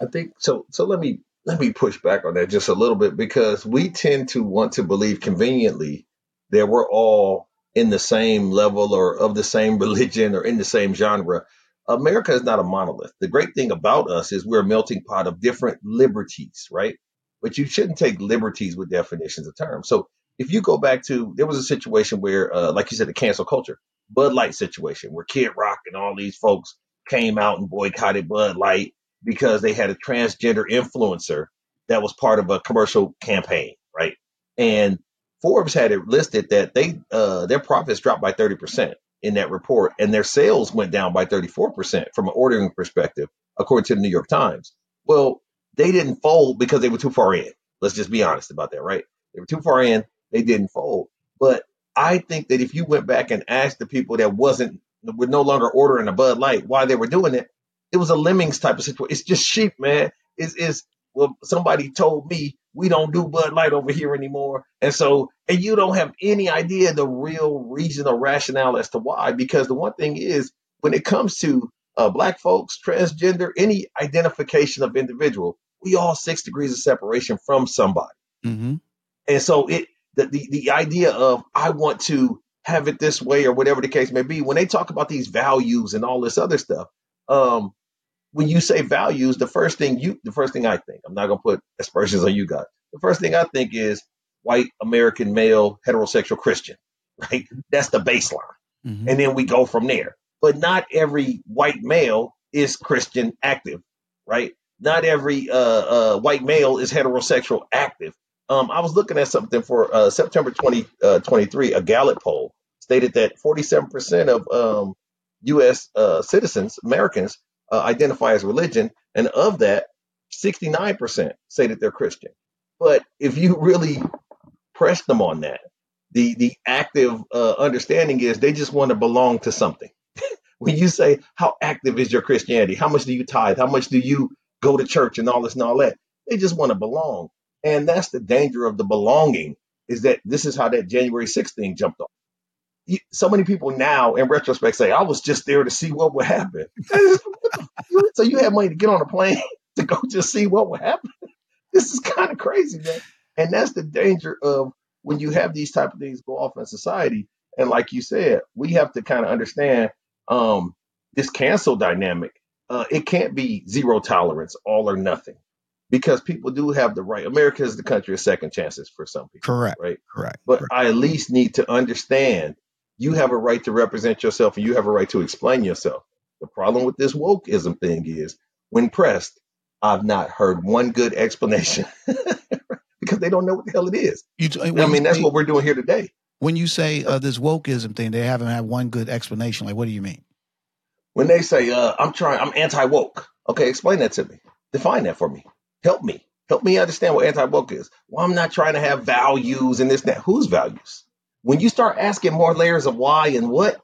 I think so. So let me let me push back on that just a little bit because we tend to want to believe conveniently that we're all in the same level or of the same religion or in the same genre. America is not a monolith. The great thing about us is we're a melting pot of different liberties, right? But you shouldn't take liberties with definitions of terms. So if you go back to there was a situation where, uh, like you said, the cancel culture, Bud Light situation, where Kid Rock and all these folks came out and boycotted Bud Light because they had a transgender influencer that was part of a commercial campaign, right? And Forbes had it listed that they uh, their profits dropped by 30% in that report, and their sales went down by 34% from an ordering perspective, according to the New York Times. Well, they didn't fold because they were too far in. Let's just be honest about that, right? They were too far in, they didn't fold. But I think that if you went back and asked the people that wasn't were no longer ordering a Bud Light why they were doing it, it was a lemmings type of situation. It's just sheep, man. It's, it's well, somebody told me we don't do Bud Light over here anymore, and so and you don't have any idea the real reason or rationale as to why. Because the one thing is, when it comes to uh, black folks, transgender, any identification of individual, we all six degrees of separation from somebody. Mm-hmm. And so it the, the the idea of I want to have it this way or whatever the case may be, when they talk about these values and all this other stuff, um, when you say values, the first thing you the first thing I think, I'm not gonna put aspersions on you guys. The first thing I think is white American male heterosexual Christian, right? That's the baseline. Mm-hmm. And then we go from there. But not every white male is Christian active, right? Not every uh, uh, white male is heterosexual active. Um, I was looking at something for uh, September 2023. a Gallup poll stated that 47% of um, U.S. Uh, citizens, Americans, uh, identify as religion, and of that, 69% say that they're Christian. But if you really press them on that, the the active uh, understanding is they just want to belong to something. when you say how active is your Christianity, how much do you tithe, how much do you go to church, and all this and all that, they just want to belong, and that's the danger of the belonging. Is that this is how that January 6th thing jumped off. So many people now, in retrospect, say, "I was just there to see what would happen." so you had money to get on a plane to go just see what would happen. This is kind of crazy, man. And that's the danger of when you have these type of things go off in society. And like you said, we have to kind of understand um, this cancel dynamic. Uh, it can't be zero tolerance, all or nothing, because people do have the right. America is the country of second chances for some people, Correct. right? Correct. But correct. I at least need to understand you have a right to represent yourself and you have a right to explain yourself. The problem with this wokeism thing is when pressed, I've not heard one good explanation because they don't know what the hell it is. You, I mean, that's what we're doing here today. when you say uh, this wokeism thing, they haven't had one good explanation. Like, what do you mean? When they say, uh, I'm trying, I'm anti woke. Okay, explain that to me. Define that for me. Help me. Help me understand what anti woke is. Well, I'm not trying to have values and this, and that. Whose values? When you start asking more layers of why and what,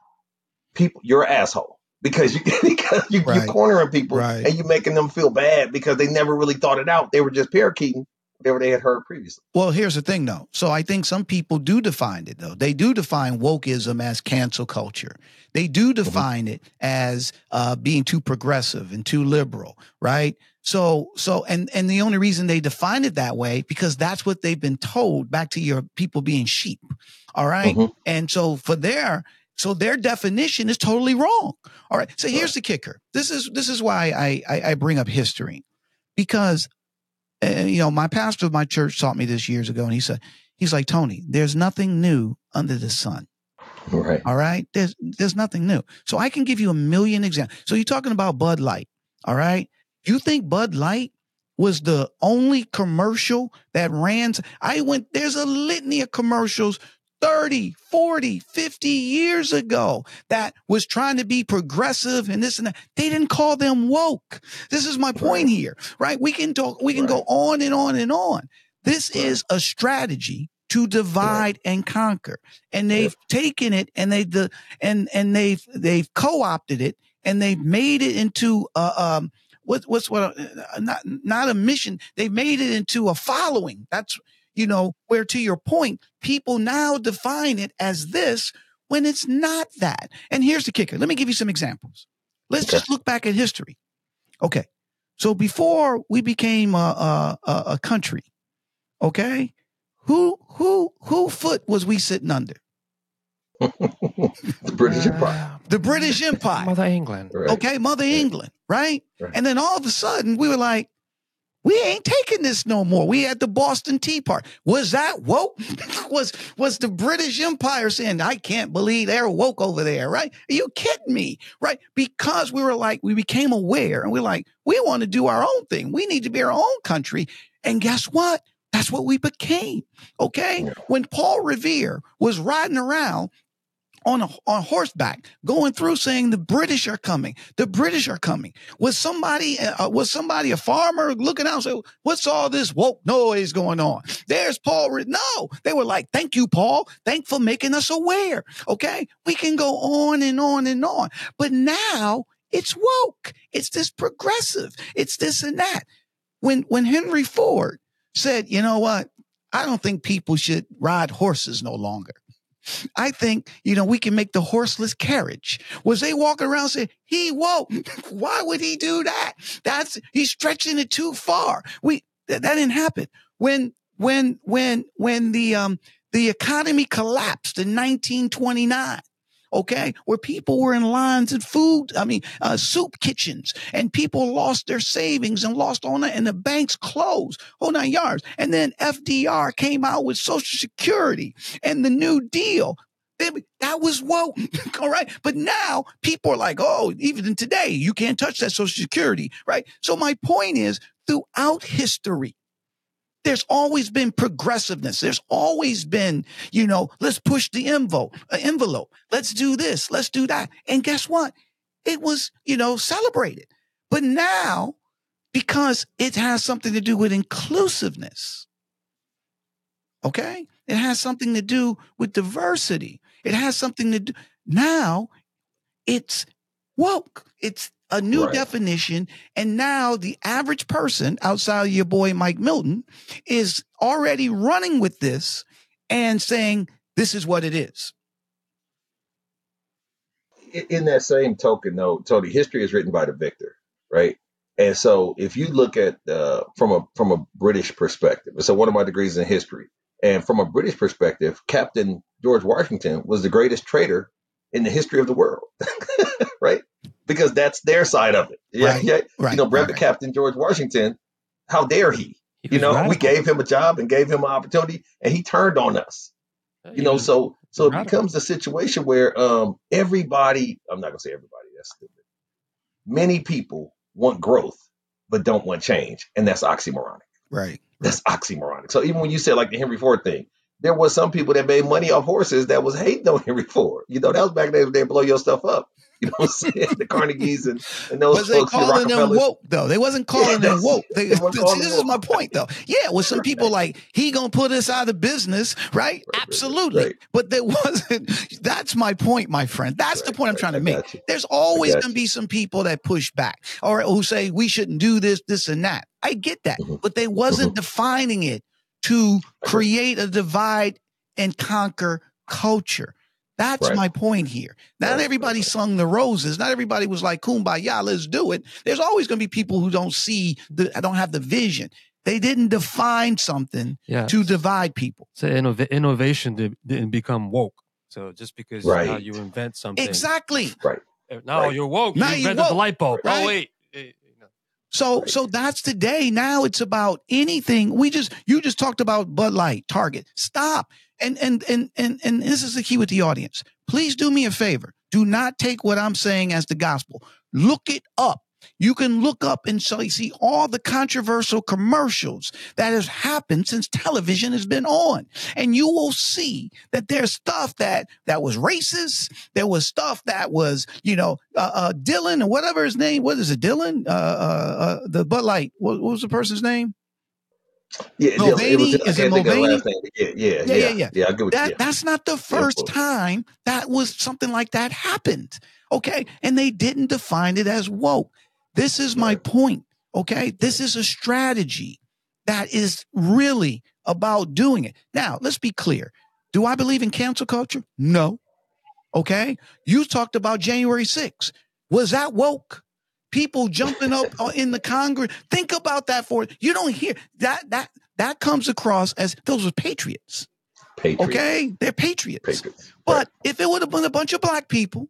people, you're an asshole because you because you, Right. you're cornering people Right. and you're making them feel bad because they never really thought it out. They were just parakeeting whatever they had heard previously. Well, here's the thing, though. So I think some people do define it, though. They do define wokeism as cancel culture. They do define it as uh, being too progressive and too liberal, right? So, so, and and the only reason they define it that way because that's what they've been told. Back to your people being sheep, all right? Mhm. And so for their so their definition is totally wrong. All right. So here's the kicker. This is this is why I I, I bring up history because uh, you know, my pastor of my church taught me this years ago, and he said, he's like, Tony, there's nothing new under the sun. Right. All right. There's there's nothing new. So I can give you a million examples. So you're talking about Bud Light. All right. You think Bud Light was the only commercial that ran? I went, there's a litany of commercials 30, 40, 50 years ago that was trying to be progressive and this and that. They didn't call them woke. This is my point here, right? We can talk, we can go on and on and on. This is a strategy to divide and conquer. And they've taken it and they the and and they've they've co-opted it and they've made it into a um what what's what uh, not not a mission. They've made it into a following. That's you know where to your point, people now define it as this when it's not that. And here's the kicker. Let me give you some examples. Let's just look back at history. Okay. So before we became a, a, a country, okay, who who who foot was we sitting under? The British ah. Empire. The British Empire. Mother England. Right. Okay, Mother England, right? Right. And then all of a sudden we were like, we ain't taking this no more. We had the Boston Tea Party. Was that woke? was was the British Empire saying, I can't believe they're woke over there, right? Are you kidding me? Right? Because we were like, we became aware and we're like, we want to do our own thing. We need to be our own country. And guess what? That's what we became. Okay. When Paul Revere was riding around on a, on horseback, going through saying the British are coming. The British are coming. Was somebody uh, was somebody a farmer looking out say, "What's all this woke noise going on?" There's Paul. No, they were like, "Thank you, Paul. Thank for making us aware." Okay, we can go on and on and on, but now it's woke. It's this progressive. It's this and that. When when Henry Ford said, "You know what? I don't think people should ride horses no longer." I think, you know, we can make the horseless carriage. Was they walking around saying, he woke? Why would he do that? That's, he's stretching it too far. We, that, that didn't happen. When, when, when, when the, um, the economy collapsed in 1929, okay, where people were in lines at food, I mean, uh, soup kitchens, and people lost their savings and lost all that, and the banks closed, whole nine yards. And then FDR came out with Social Security and the New Deal. That was woke, all right. But now people are like, oh, even today, you can't touch that Social Security, right? So my point is, throughout history, there's always been progressiveness. There's always been, you know, let's push the envelope, uh, envelope. Let's do this. Let's do that. And guess what? It was, you know, celebrated. But now, because it has something to do with inclusiveness, okay? It has something to do with diversity. It has something to do. Now it's woke. It's a new Right. definition. And now the average person outside of your boy Mike Milton is already running with this and saying, this is what it is. in that same token, though, Tony, history is written by the victor, right? And so, if you look at uh, from a from a British perspective, so one of my degrees is in history, and from a British perspective, Captain George Washington was the greatest traitor in the history of the world, right? Because that's their side of it. Yeah, Right, yeah. right, you know, Brevet right, right. Captain George Washington, how dare he? He You was know, we gave him a job and gave him an opportunity, and he turned on us Yeah, you he know was so so it becomes a situation where um everybody i'm not going to say everybody that's stupid many people want growth but don't want change and that's oxymoronic Right. that's oxymoronic so even when you said like the henry ford thing there was some people that made money off horses that was hating on henry ford you know that was back in the day when they blow your stuff up you know what i'm saying the carnegies and, and those Was they folks the calling them woke though? They wasn't calling them that's- woke. They, they see, this them is my point though. Yeah, well, some people like he gonna put us out of business, right? right, Absolutely. right. But there wasn't. That's my point, my friend. That's the point I'm trying to make. There's always gonna be some people that push back or who say we shouldn't do this, this, and that. I get that, Mhm. but they wasn't defining it to create a divide and conquer culture. That's Right. my point here. Not Right, everybody right, right. sung the roses. Not everybody was like kumbaya, let's do it. There's always going to be people who don't see the, don't have the vision. They didn't define something Yeah. to divide people. So innov- innovation did, didn't become woke. So just because now Right. you invent something, Exactly. right uh, now Right. you're woke. Now you you invented the light bulb. right? Oh wait, Eh, you know. So Right. so that's today. Now it's about anything. We just you just talked about Bud Light, Target. Stop. And and and and and this is the key with the audience. Please do me a favor. Do not take what I'm saying as the gospel. Look it up. You can look up and see all the controversial commercials that has happened since television has been on. And you will see that there's stuff that that was racist. There was stuff that was, you know, uh, uh Dylan or whatever his name. What is it? Dylan? Uh, uh, uh the Bud Light. What, what was the person's name? Yeah Mulvaney? it was Is it can't think of the Mulvaney? last name but yeah yeah Yeah, yeah yeah, yeah. I get what That that's not the first time that was something like that happened. Okay. And they didn't define it as woke. This is my point. Okay. This is a strategy that is really about doing it. Now, let's be clear. Do I believe in cancel culture? No. Okay. You talked about January 6th. Was that woke? People jumping up in the Congress. Think about that for you don't hear that that that comes across as those are patriots. Patriots. Okay, they're patriots. Patriots. But if it would have been a bunch of black people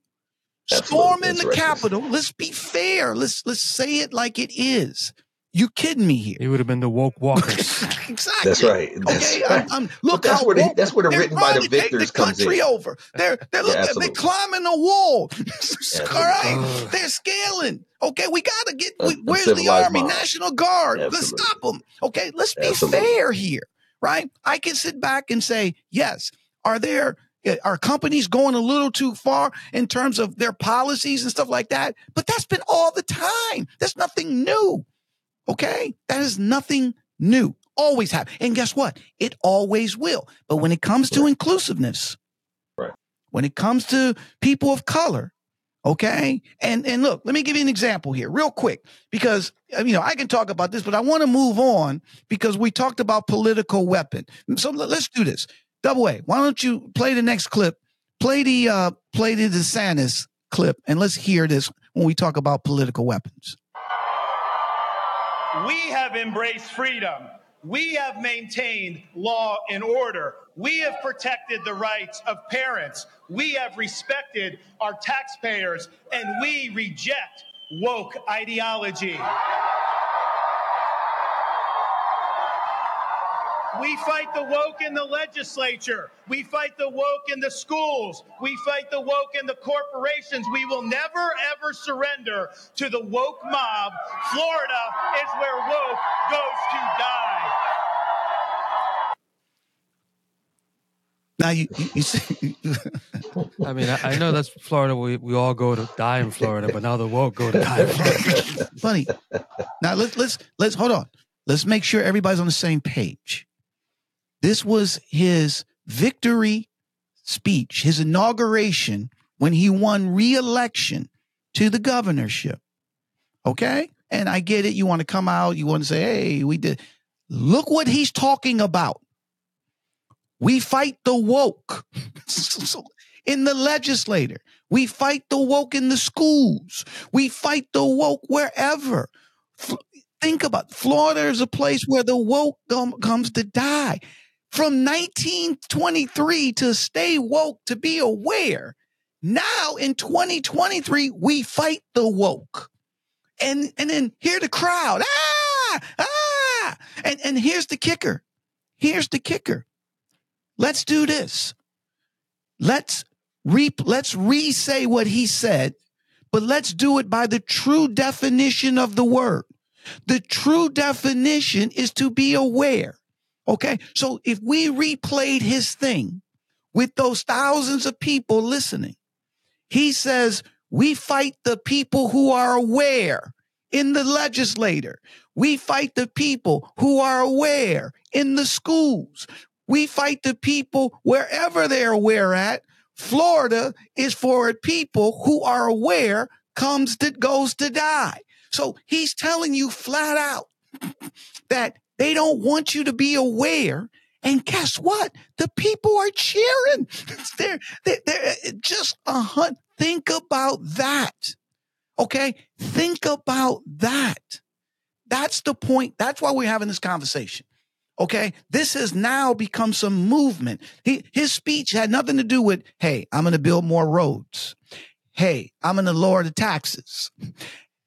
Absolutely. storming the. Capitol, let's be fair. Let's let's say it like it is. You kidding me here? He would have been the woke walkers. exactly. That's right. That's Okay, right. I'm, I'm, look that's where the- woke- that's where the they're written by trying the to take victors the comes in. country over. They're they're looking, they're climbing the wall. All right, they're scaling. Okay, we gotta get. We, where's the army, mob. National Guard? Let's stop them. Okay, let's be Absolutely. fair here, right? I can sit back and say, yes. Are there uh, are companies going a little too far in terms of their policies and stuff like that? But that's been all the time. That's nothing new. Okay, that is nothing new. Always have. And guess what? It always will. But when it comes to inclusiveness, Right. when it comes to people of color, okay? And and look, let me give you an example here, real quick, because uh, you know I can talk about this, but I want to move on because we talked about political weapon. So let- let's do this. Double A, why don't you play the next clip? Play the uh play the DeSantis clip, and let's hear this when we talk about political weapons. We have embraced freedom. We have maintained law and order. We have protected the rights of parents. We have respected our taxpayers, and we reject woke ideology. We fight the woke in the legislature. We fight the woke in the schools. We fight the woke in the corporations. We will never, ever surrender to the woke mob. Florida is where woke goes to die. Now you you, you see, I mean, I, I know that's Florida. We, we all go to die in Florida, but now the woke go to die in Florida. funny. Now let's let's let's hold on. Let's make sure everybody's on the same page. This was his victory speech, his inauguration when he won re-election to the governorship. Okay? And I get it. You want to come out, you want to say, hey, we did. Look what he's talking about. We fight the woke in the legislature. We fight the woke in the schools. We fight the woke wherever. Think about Florida is a place where the woke comes to die. From 1923 to stay woke, to be aware. Now in 2023, we fight the woke. And, and then hear the crowd. Ah, ah. And, and here's the kicker. Here's the kicker. Let's do this. Let's re, let's re-say what he said, but let's do it by the true definition of the word. The true definition is to be aware. Okay. So if we replayed his thing with those thousands of people listening, he says, we fight the people who are aware in the legislator. We fight the people who are aware in the schools. We fight the people wherever they're aware at. Florida is for people who are aware comes that goes to die. So he's telling you flat out that they don't want you to be aware. And guess what? The people are cheering. they're, they're, they're just a hunt. Think about that. Okay. Think about that. That's the point. That's why we're having this conversation. Okay. This has now become some movement. He, his speech had nothing to do with, Hey, I'm going to build more roads. Hey, I'm going to lower the taxes.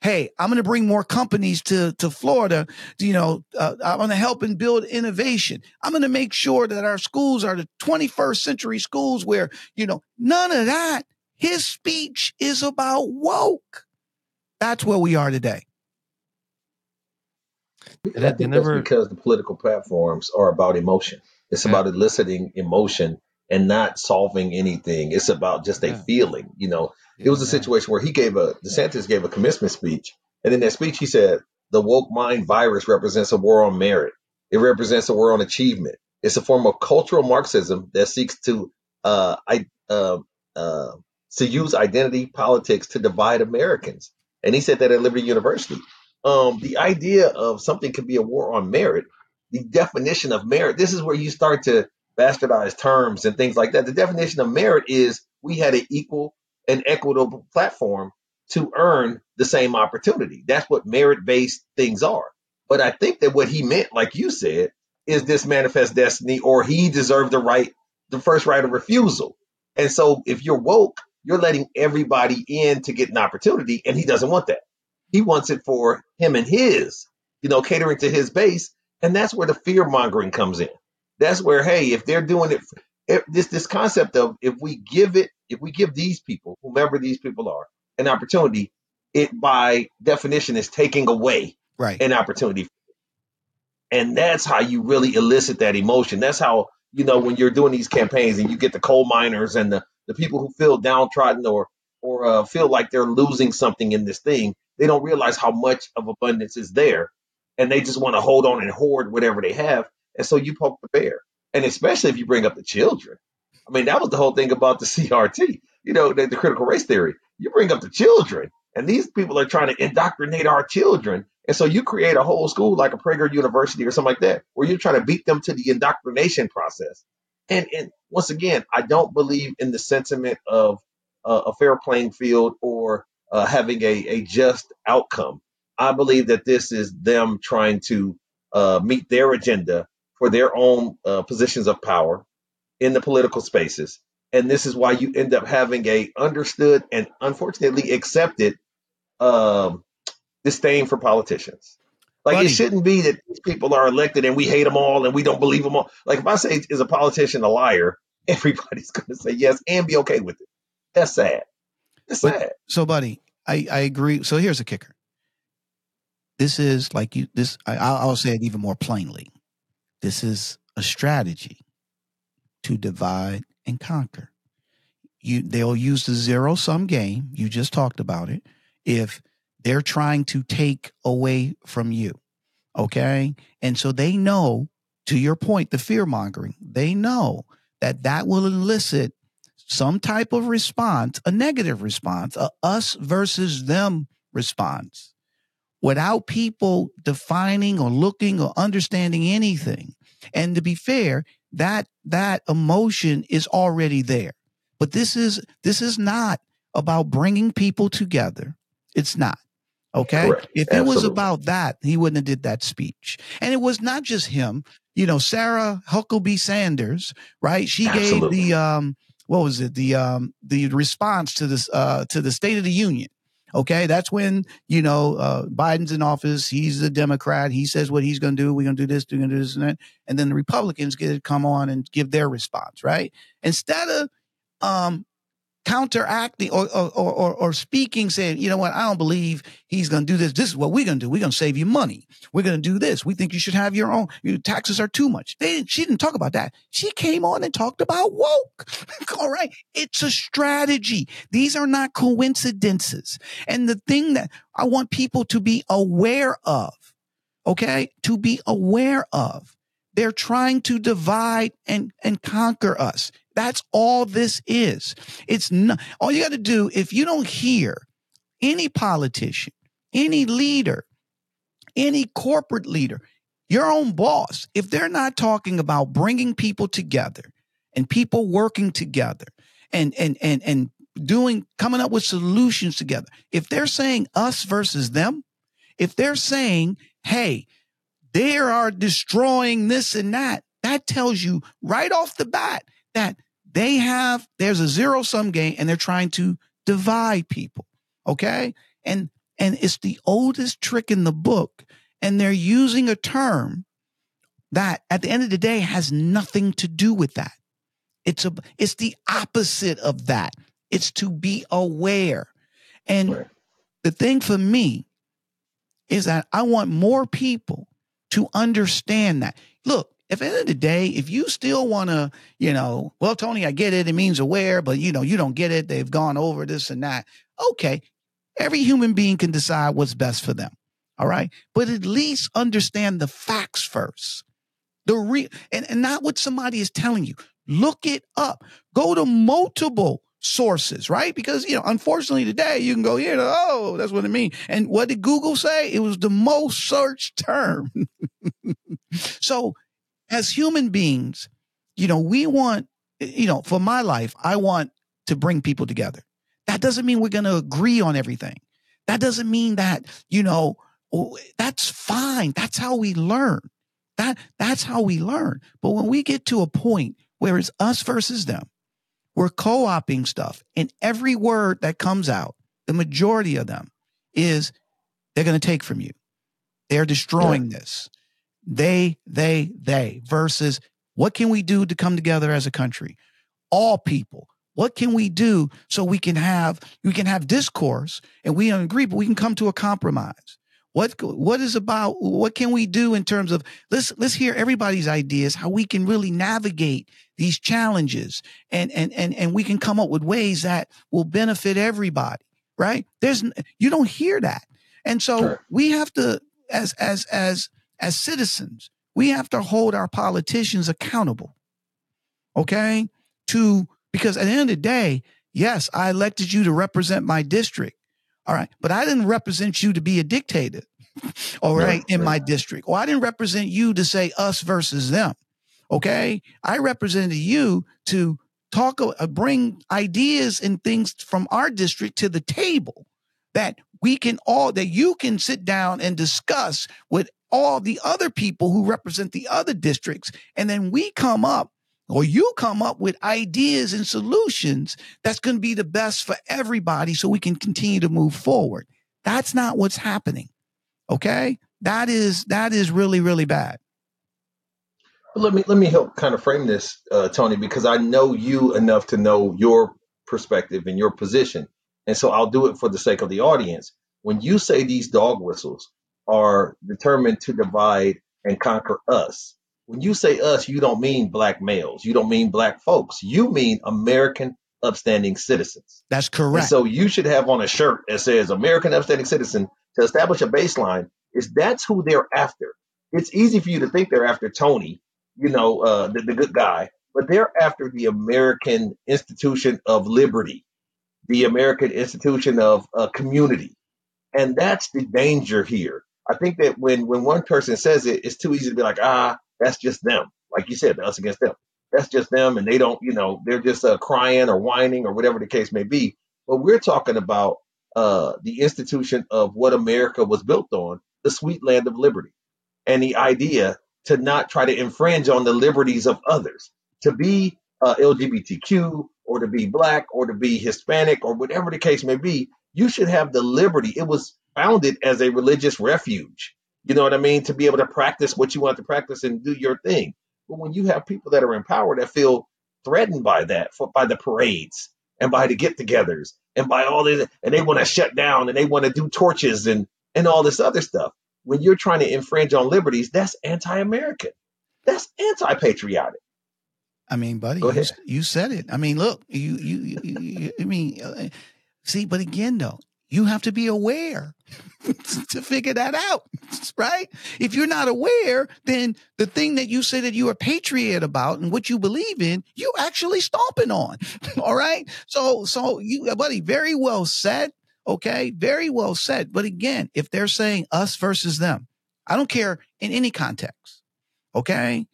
Hey, I'm going to bring more companies to, to Florida. You know, uh, I'm going to help and build innovation. I'm going to make sure that our schools are the 21st century schools where, you know, none of that. His speech is about woke. That's where we are today. And I think never... that's because the political platforms are about emotion. It's about eliciting emotion and not solving anything. It's about just a yeah. feeling. You know, yeah, it was a situation where he gave a DeSantis gave a commencement speech, and in that speech he said, "The woke mind virus represents a war on merit. It represents a war on achievement. It's a form of cultural Marxism that seeks to uh, I, uh, uh, to use identity politics to divide Americans." And he said that at Liberty University um, the idea of something could be a war on merit, the definition of merit, this is where you start to bastardize terms and things like that. The definition of merit is we had an equal and equitable platform to earn the same opportunity. That's what merit based things are. But I think that what he meant, like you said, is this manifest destiny or he deserved the right, the first right of refusal. And so if you're woke, you're letting everybody in to get an opportunity, and he doesn't want that. He wants it for him and his, you know, catering to his base. And that's where the fear mongering comes in. That's where, hey, if they're doing it, if this this concept of if we give it, if we give these people, whomever these people are, an opportunity, it by definition is taking away right. an opportunity. And that's how you really elicit that emotion. That's how, you know, when you're doing these campaigns and you get the coal miners and the, the people who feel downtrodden or or uh, feel like they're losing something in this thing, they don't realize how much of abundance is there. And they just want to hold on and hoard whatever they have. And so you poke the bear. And especially if you bring up the children. I mean, that was the whole thing about the CRT, you know, the, the critical race theory. You bring up the children, and these people are trying to indoctrinate our children. And so you create a whole school like a Prager University or something like that, where you're trying to beat them to the indoctrination process. And, and once again, I don't believe in the sentiment of uh, a fair playing field or uh, having a, a just outcome. I believe that this is them trying to uh, meet their agenda for their own uh, positions of power in the political spaces. And this is why you end up having a understood and unfortunately accepted um, disdain for politicians. Like it shouldn't be that these people are elected and we hate them all and we don't believe them all. Like if I say is a politician a liar, everybody's going to say yes and be okay with it. That's sad. That's but, sad. So, buddy, I, I agree. So here's a kicker. This is like you. This I, I'll say it even more plainly. This is a strategy to divide and conquer. You they'll use the zero sum game. You just talked about it. If they're trying to take away from you, okay, and so they know. To your point, the fear mongering. They know that that will elicit some type of response, a negative response, a us versus them response, without people defining or looking or understanding anything. And to be fair, that that emotion is already there. But this is this is not about bringing people together. It's not. Okay. Correct. If it was about that, he wouldn't have did that speech. And it was not just him. You know, Sarah Huckabee Sanders, right? She Absolutely. gave the um what was it? The um the response to this uh to the State of the Union. Okay, that's when you know uh, Biden's in office. He's a Democrat. He says what he's going to do. We're going to do this. We're going to do this and that. And then the Republicans get to come on and give their response. Right? Instead of um, counteracting or, or or or speaking, saying, you know what, I don't believe he's going to do this. This is what we're going to do. We're going to save you money. We're going to do this. We think you should have your own. Your taxes are too much. They she didn't talk about that. She came on and talked about woke. All right, it's a strategy. These are not coincidences. And the thing that I want people to be aware of, okay, to be aware of, they're trying to divide and and conquer us. That's all this is. It's not all you got to do if you don't hear any politician, any leader, any corporate leader, your own boss, if they're not talking about bringing people together and people working together and and and and doing coming up with solutions together. If they're saying us versus them, if they're saying, "Hey, they are destroying this and that," that tells you right off the bat that they have there's a zero sum game and they're trying to divide people. Okay? And and it's the oldest trick in the book and they're using a term that at the end of the day has nothing to do with that. It's a it's the opposite of that. It's to be aware. And the thing for me is that I want more people to understand that. Look, if at the end of the day, if you still want to, you know, well, Tony, I get it. It means aware, but you know, you don't get it. They've gone over this and that. Okay. Every human being can decide what's best for them. All right. But at least understand the facts first. The real and, and not what somebody is telling you. Look it up. Go to multiple sources, right? Because you know, unfortunately today you can go here, oh, that's what it means. And what did Google say? It was the most searched term. so as human beings, you know, we want, you know, for my life, I want to bring people together. That doesn't mean we're going to agree on everything. That doesn't mean that, you know, oh, that's fine. That's how we learn. That that's how we learn. But when we get to a point where it's us versus them, we're co-opting stuff and every word that comes out, the majority of them is they're going to take from you. They're destroying this. They, they, they versus what can we do to come together as a country? All people. What can we do so we can have we can have discourse and we don't agree, but we can come to a compromise? What what is about what can we do in terms of let's let's hear everybody's ideas how we can really navigate these challenges and and and and we can come up with ways that will benefit everybody right there's you don't hear that and so Sure. we have to as as as as citizens we have to hold our politicians accountable okay? To because at the end of the day yes i elected you to represent my district all right? But i didn't represent you to be a dictator all Right, in my district. Or i didn't represent you to say us versus them okay? I represented you to talk uh, bring ideas and things from our district to the table that we can all that you can sit down and discuss with all the other people who represent the other districts. And then we come up or you come up with ideas and solutions that's going to be the best for everybody so we can continue to move forward. That's not what's happening okay? That is that is really really bad. Let me let me help kind of frame this, uh, Tony, because I know you enough to know your perspective and your position, and so I'll do it for the sake of the audience. When you say these dog whistles are determined to divide and conquer us, when you say us, you don't mean black males, you don't mean black folks, you mean American upstanding citizens. that's And correct so you should have on a shirt that says American upstanding citizen to establish a baseline is that's who they're after. It's easy for you to think they're after Tony, you know, uh, the, the good guy, but they're after the American institution of liberty, the American institution of uh, community. And that's the danger here. I think that when, when one person says it, it's too easy to be like, ah, that's just them. Like you said, us against them. That's just them. And they don't, you know, they're just uh, crying or whining or whatever the case may be. But we're talking about uh, the institution of what America was built on, the sweet land of liberty and the idea to not try to infringe on the liberties of others, to be uh, LGBTQ or to be black or to be Hispanic or whatever the case may be, you should have the liberty. It was founded as a religious refuge. You know what I mean? To be able to practice what you want to practice and do your thing. But when you have people that are in power that feel threatened by that, for, by the parades and by the get-togethers and by all this, and they want to shut down and they want to do torches and and all this other stuff when you're trying to infringe on liberties, that's anti-American. That's anti-patriotic. I mean, buddy, you, you said it. I mean, look, you, you, you, you I mean, uh, see, but again, though, you have to be aware to figure that out, right? If you're not aware, then the thing that you say that you're patriot about and what you believe in, you actually stomping on. All right. So, so you, buddy, very well said. Okay. Very well said. But again, if they're saying us versus them, I don't care in any context. Okay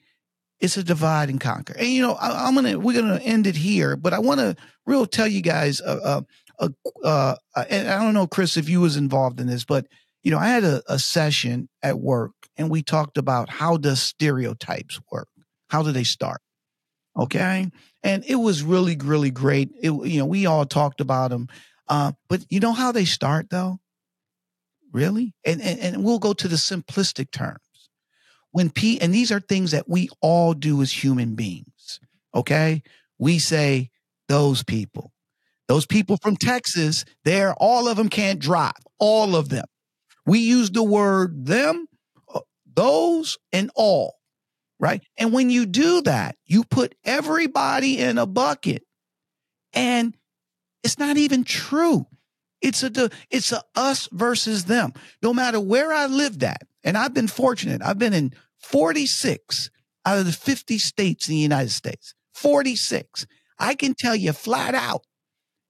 it's a divide and conquer. And you know, I, I'm gonna we're gonna end it here, but I want to real tell you guys, uh, uh, uh, uh, and I don't know, Chris, if you was involved in this, but you know, I had a, a session at work, and we talked about how does stereotypes work? How do they start? Okay, and it was really, really great. It, you know, we all talked about them, uh, but you know how they start though, really, and and, and we'll go to the simplistic terms. when P and these are things that we all do as human beings. Okay. We say those people, those people from Texas, they're all of them can't drive, all of them. We use the word them, uh, those, and all, right? And when you do that, you put everybody in a bucket and it's not even true. It's a it's a us versus them. No matter where I lived at, and I've been fortunate. I've been in 46 out of the 50 states in the United States. 46. I can tell you flat out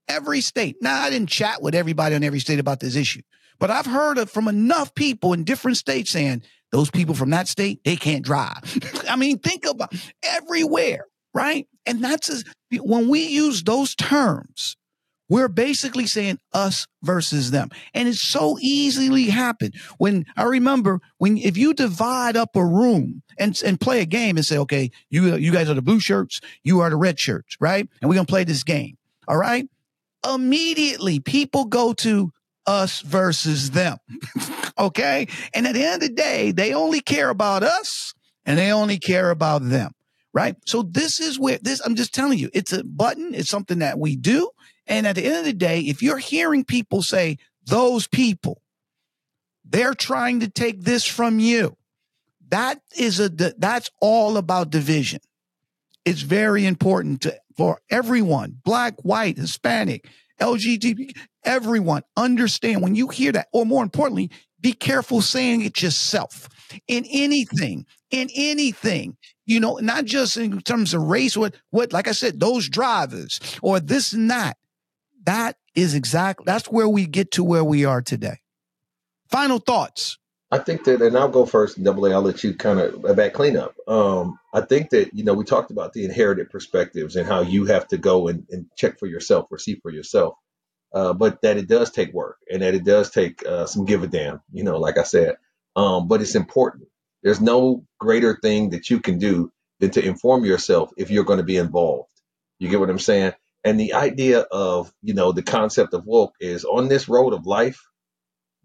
every state. Now, I didn't chat with everybody on every state about this issue, but I've heard it from enough people in different states saying those people from that state, they can't drive. I mean, think about everywhere, right? And that's a, when we use those terms, we're basically saying us versus them. And it's so easily happen. When I remember when if you divide up a room and, and play a game and say, okay, you you guys are the blue shirts, you are the red shirts, right? And we're gonna play this game. All right. Immediately people go to us versus them. okay. And at the end of the day, they only care about us and they only care about them. Right. So this is where this, I'm just telling you, it's a button. It's something that we do. And at the end of the day, if you're hearing people say those people, they're trying to take this from you. That is a that's all about division. It's very important to, for everyone, black, white, Hispanic, LGBT, everyone understand when you hear that, or more importantly, be careful saying it yourself in anything, in anything, you know, not just in terms of race, what, what, like I said, those drivers or this and that. That is exactly, that's where we get to where we are today. Final thoughts. I think that, and I'll go first, Double A. I'll let you kind of back cleanup. Um, I think that you know we talked about the inherited perspectives and how you have to go and, and check for yourself or see for yourself, uh, but that it does take work and that it does take uh, some give a damn. You know, like I said, um, but it's important. There's no greater thing that you can do than to inform yourself if you're going to be involved. You get what I'm saying? And the idea of you know the concept of woke is on this road of life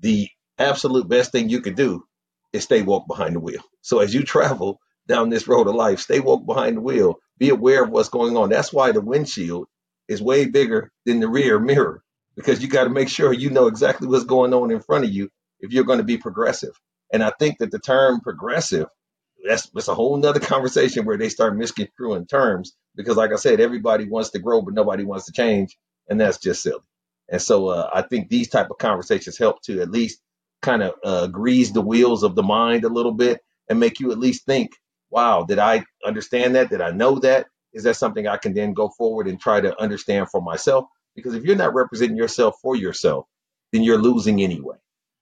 the absolute best thing you could do is stay woke behind the wheel. So as you travel down this road of life, stay woke behind the wheel. Be aware of what's going on. That's why the windshield is way bigger than the rear mirror because you got to make sure you know exactly what's going on in front of you if you're going to be progressive. And I think that the term progressive, that's, that's a whole nother conversation where they start misconstruing terms because, like I said, everybody wants to grow, but nobody wants to change. And that's just silly. And so uh, I think these type of conversations help to at least kind of uh, grease the wheels of the mind a little bit and make you at least think, wow, did I understand that? Did I know that? is that something I can then go forward and try to understand for myself? Because if you're not representing yourself for yourself, then you're losing anyway.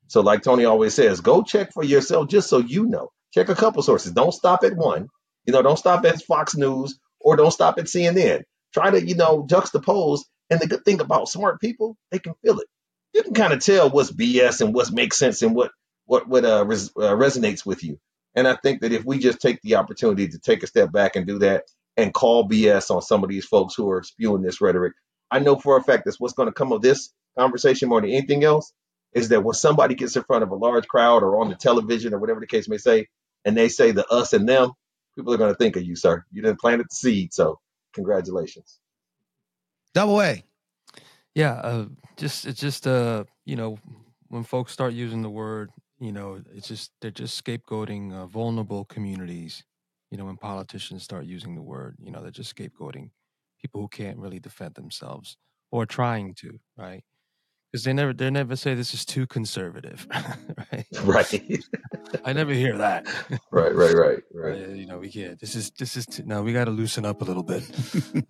So, like Tony always says, go check for yourself just so you know. Check a couple sources. Don't stop at one. You know, don't stop at Fox News or don't stop at CNN. Try to, you know, juxtapose. And the good thing about smart people, they can feel it. You can kind of tell what's BS and what makes sense and what what what uh, res- uh, resonates with you. And I think that if we just take the opportunity to take a step back and do that and call BS on some of these folks who are spewing this rhetoric, I know for a fact that's what's going to come of this conversation more than anything else is that when somebody gets in front of a large crowd or on the television or whatever the case may say, and they say the us and them, people are going to think of you, sir. You didn't plant the seed, so congratulations. Double A. Yeah, uh, just it's just uh, you know, when folks start using the word, you know, it's just they're just scapegoating uh, vulnerable communities. You know, when politicians start using the word, you know, they're just scapegoating people who can't really defend themselves or trying to, right? because they never they never say this is too conservative, right? Right. I never hear that. right, right, right, right. Uh, you know, we can't. This is this is too, no. We got to loosen up a little bit.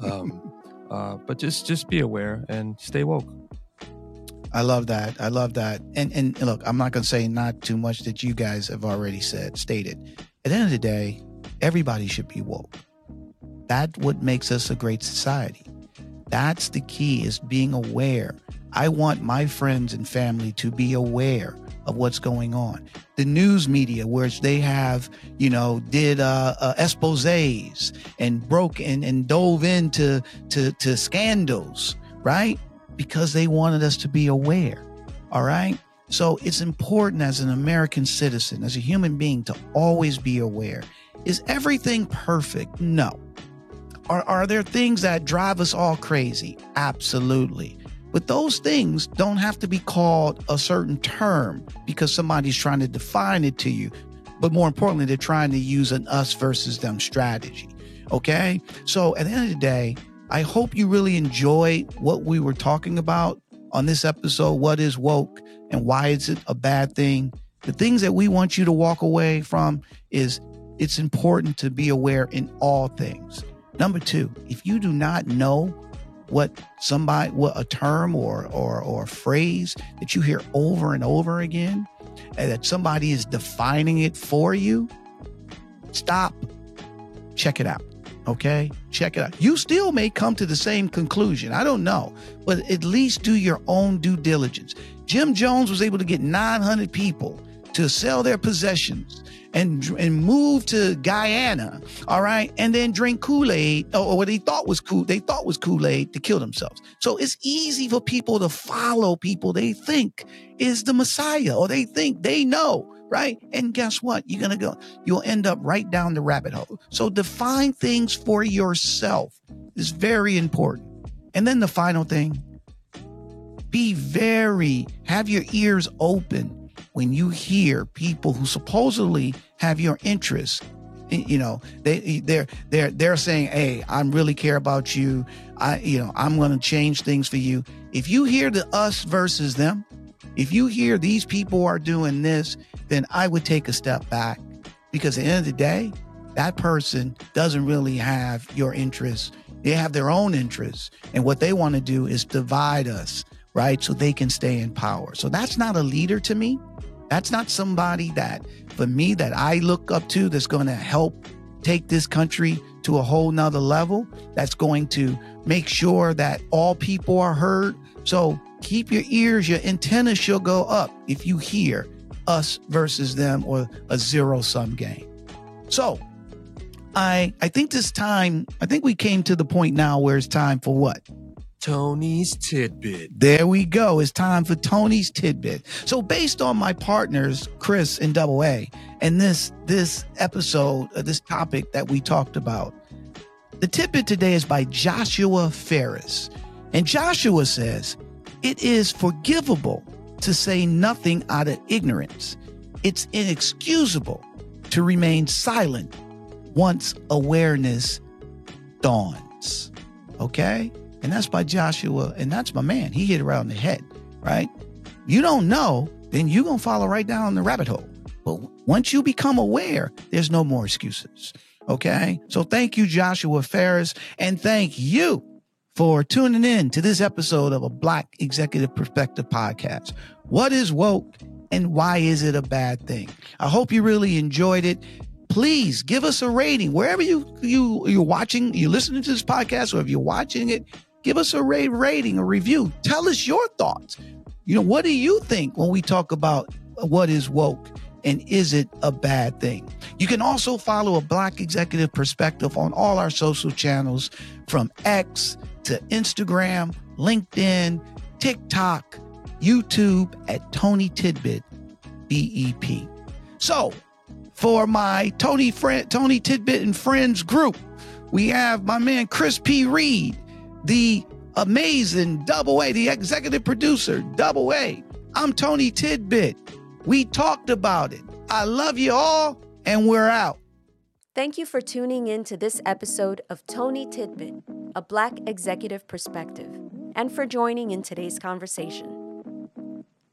um, uh, but just just be aware and stay woke. I love that. I love that. And and look, I'm not going to say not too much that you guys have already said stated. At the end of the day, everybody should be woke. That what makes us a great society. That's the key is being aware I want my friends and family to be aware of what's going on. The news media, which they have, you know, did uh, uh, exposés and broke and, and dove into to, to scandals, right? Because they wanted us to be aware. All right. So it's important as an American citizen, as a human being, to always be aware. Is everything perfect? No. Are, are there things that drive us all crazy? Absolutely. But those things don't have to be called a certain term because somebody's trying to define it to you. But more importantly, they're trying to use an us versus them strategy. Okay. So at the end of the day, I hope you really enjoy what we were talking about on this episode. What is woke and why is it a bad thing? The things that we want you to walk away from is it's important to be aware in all things. Number two, if you do not know what somebody what a term or or or a phrase that you hear over and over again and that somebody is defining it for you stop. Check it out okay? Check it out. You still may come to the same conclusion. I don't know but at least do your own due diligence. Jim jones was able to get 900 people to sell their possessions and and move to Guyana, all right, and then drink Kool Aid or what they thought was cool, they thought was Kool Aid to kill themselves. So it's easy for people to follow people they think is the Messiah or they think they know, right? And guess what? You're gonna go, you'll end up right down the rabbit hole. So define things for yourself is very important. And then the final thing, be very, have your ears open when you hear people who supposedly have your interests you know they they're they're they're saying hey i really care about you. I you know i'm going to change things for you. If you hear the us versus them if you hear these people are doing this then i would take a step back because at the end of the day that person doesn't really have your interests. They have their own interests and what they want to do is divide us right so they can stay in power so that's not a leader to me that's not somebody that, for me, that I look up to that's going to help take this country to a whole nother level, that's going to make sure that all people are heard. So keep your ears, your antenna should go up if you hear us versus them or a zero sum game. So I I think this time, I think we came to the point now where it's time for what? Tony's tidbit. There we go. It's time for Tony's tidbit. So, based on my partners, Chris and Double A, and this this episode, uh, this topic that we talked about, the tidbit today is by Joshua Ferris, and Joshua says, "It is forgivable to say nothing out of ignorance. It's inexcusable to remain silent once awareness dawns." Okay. And that's by Joshua. And that's my man. He hit around the head, right? You don't know, then you're to follow right down the rabbit hole. But once you become aware, there's no more excuses. Okay. So thank you, Joshua Ferris, and thank you for tuning in to this episode of a Black Executive Perspective podcast. What is woke and why is it a bad thing? I hope you really enjoyed it. Please give us a rating wherever you you you're watching, you're listening to this podcast, or if you're watching it, give us a rate rating, a review. Tell us your thoughts. You know, what do you think when we talk about what is woke? and is it a bad thing? You can also follow a Black Executive Perspective on all our social channels from X to Instagram, LinkedIn, TikTok, YouTube at Tony Tidbit BEP. So, for my Tony friend Tony Tidbit and Friends group, we have my man Chris P. Reed, the amazing Double A, the executive producer, Double A. I'm Tony Tidbit. We talked about it. I love you all, and we're out. Thank you for tuning in to this episode of Tony Tidbit, a Black executive perspective, and for joining in today's conversation.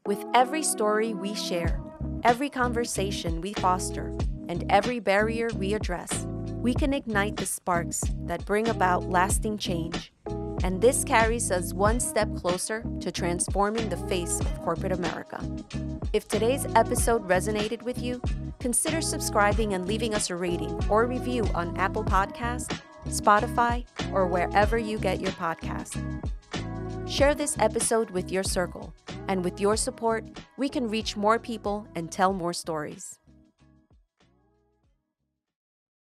With every story we share, every conversation we foster, and every barrier we address, we can ignite the sparks that bring about lasting change and this carries us one step closer to transforming the face of corporate America. If today's episode resonated with you, consider subscribing and leaving us a rating or review on Apple Podcasts, Spotify, or wherever you get your podcasts. Share this episode with your circle, and with your support, we can reach more people and tell more stories.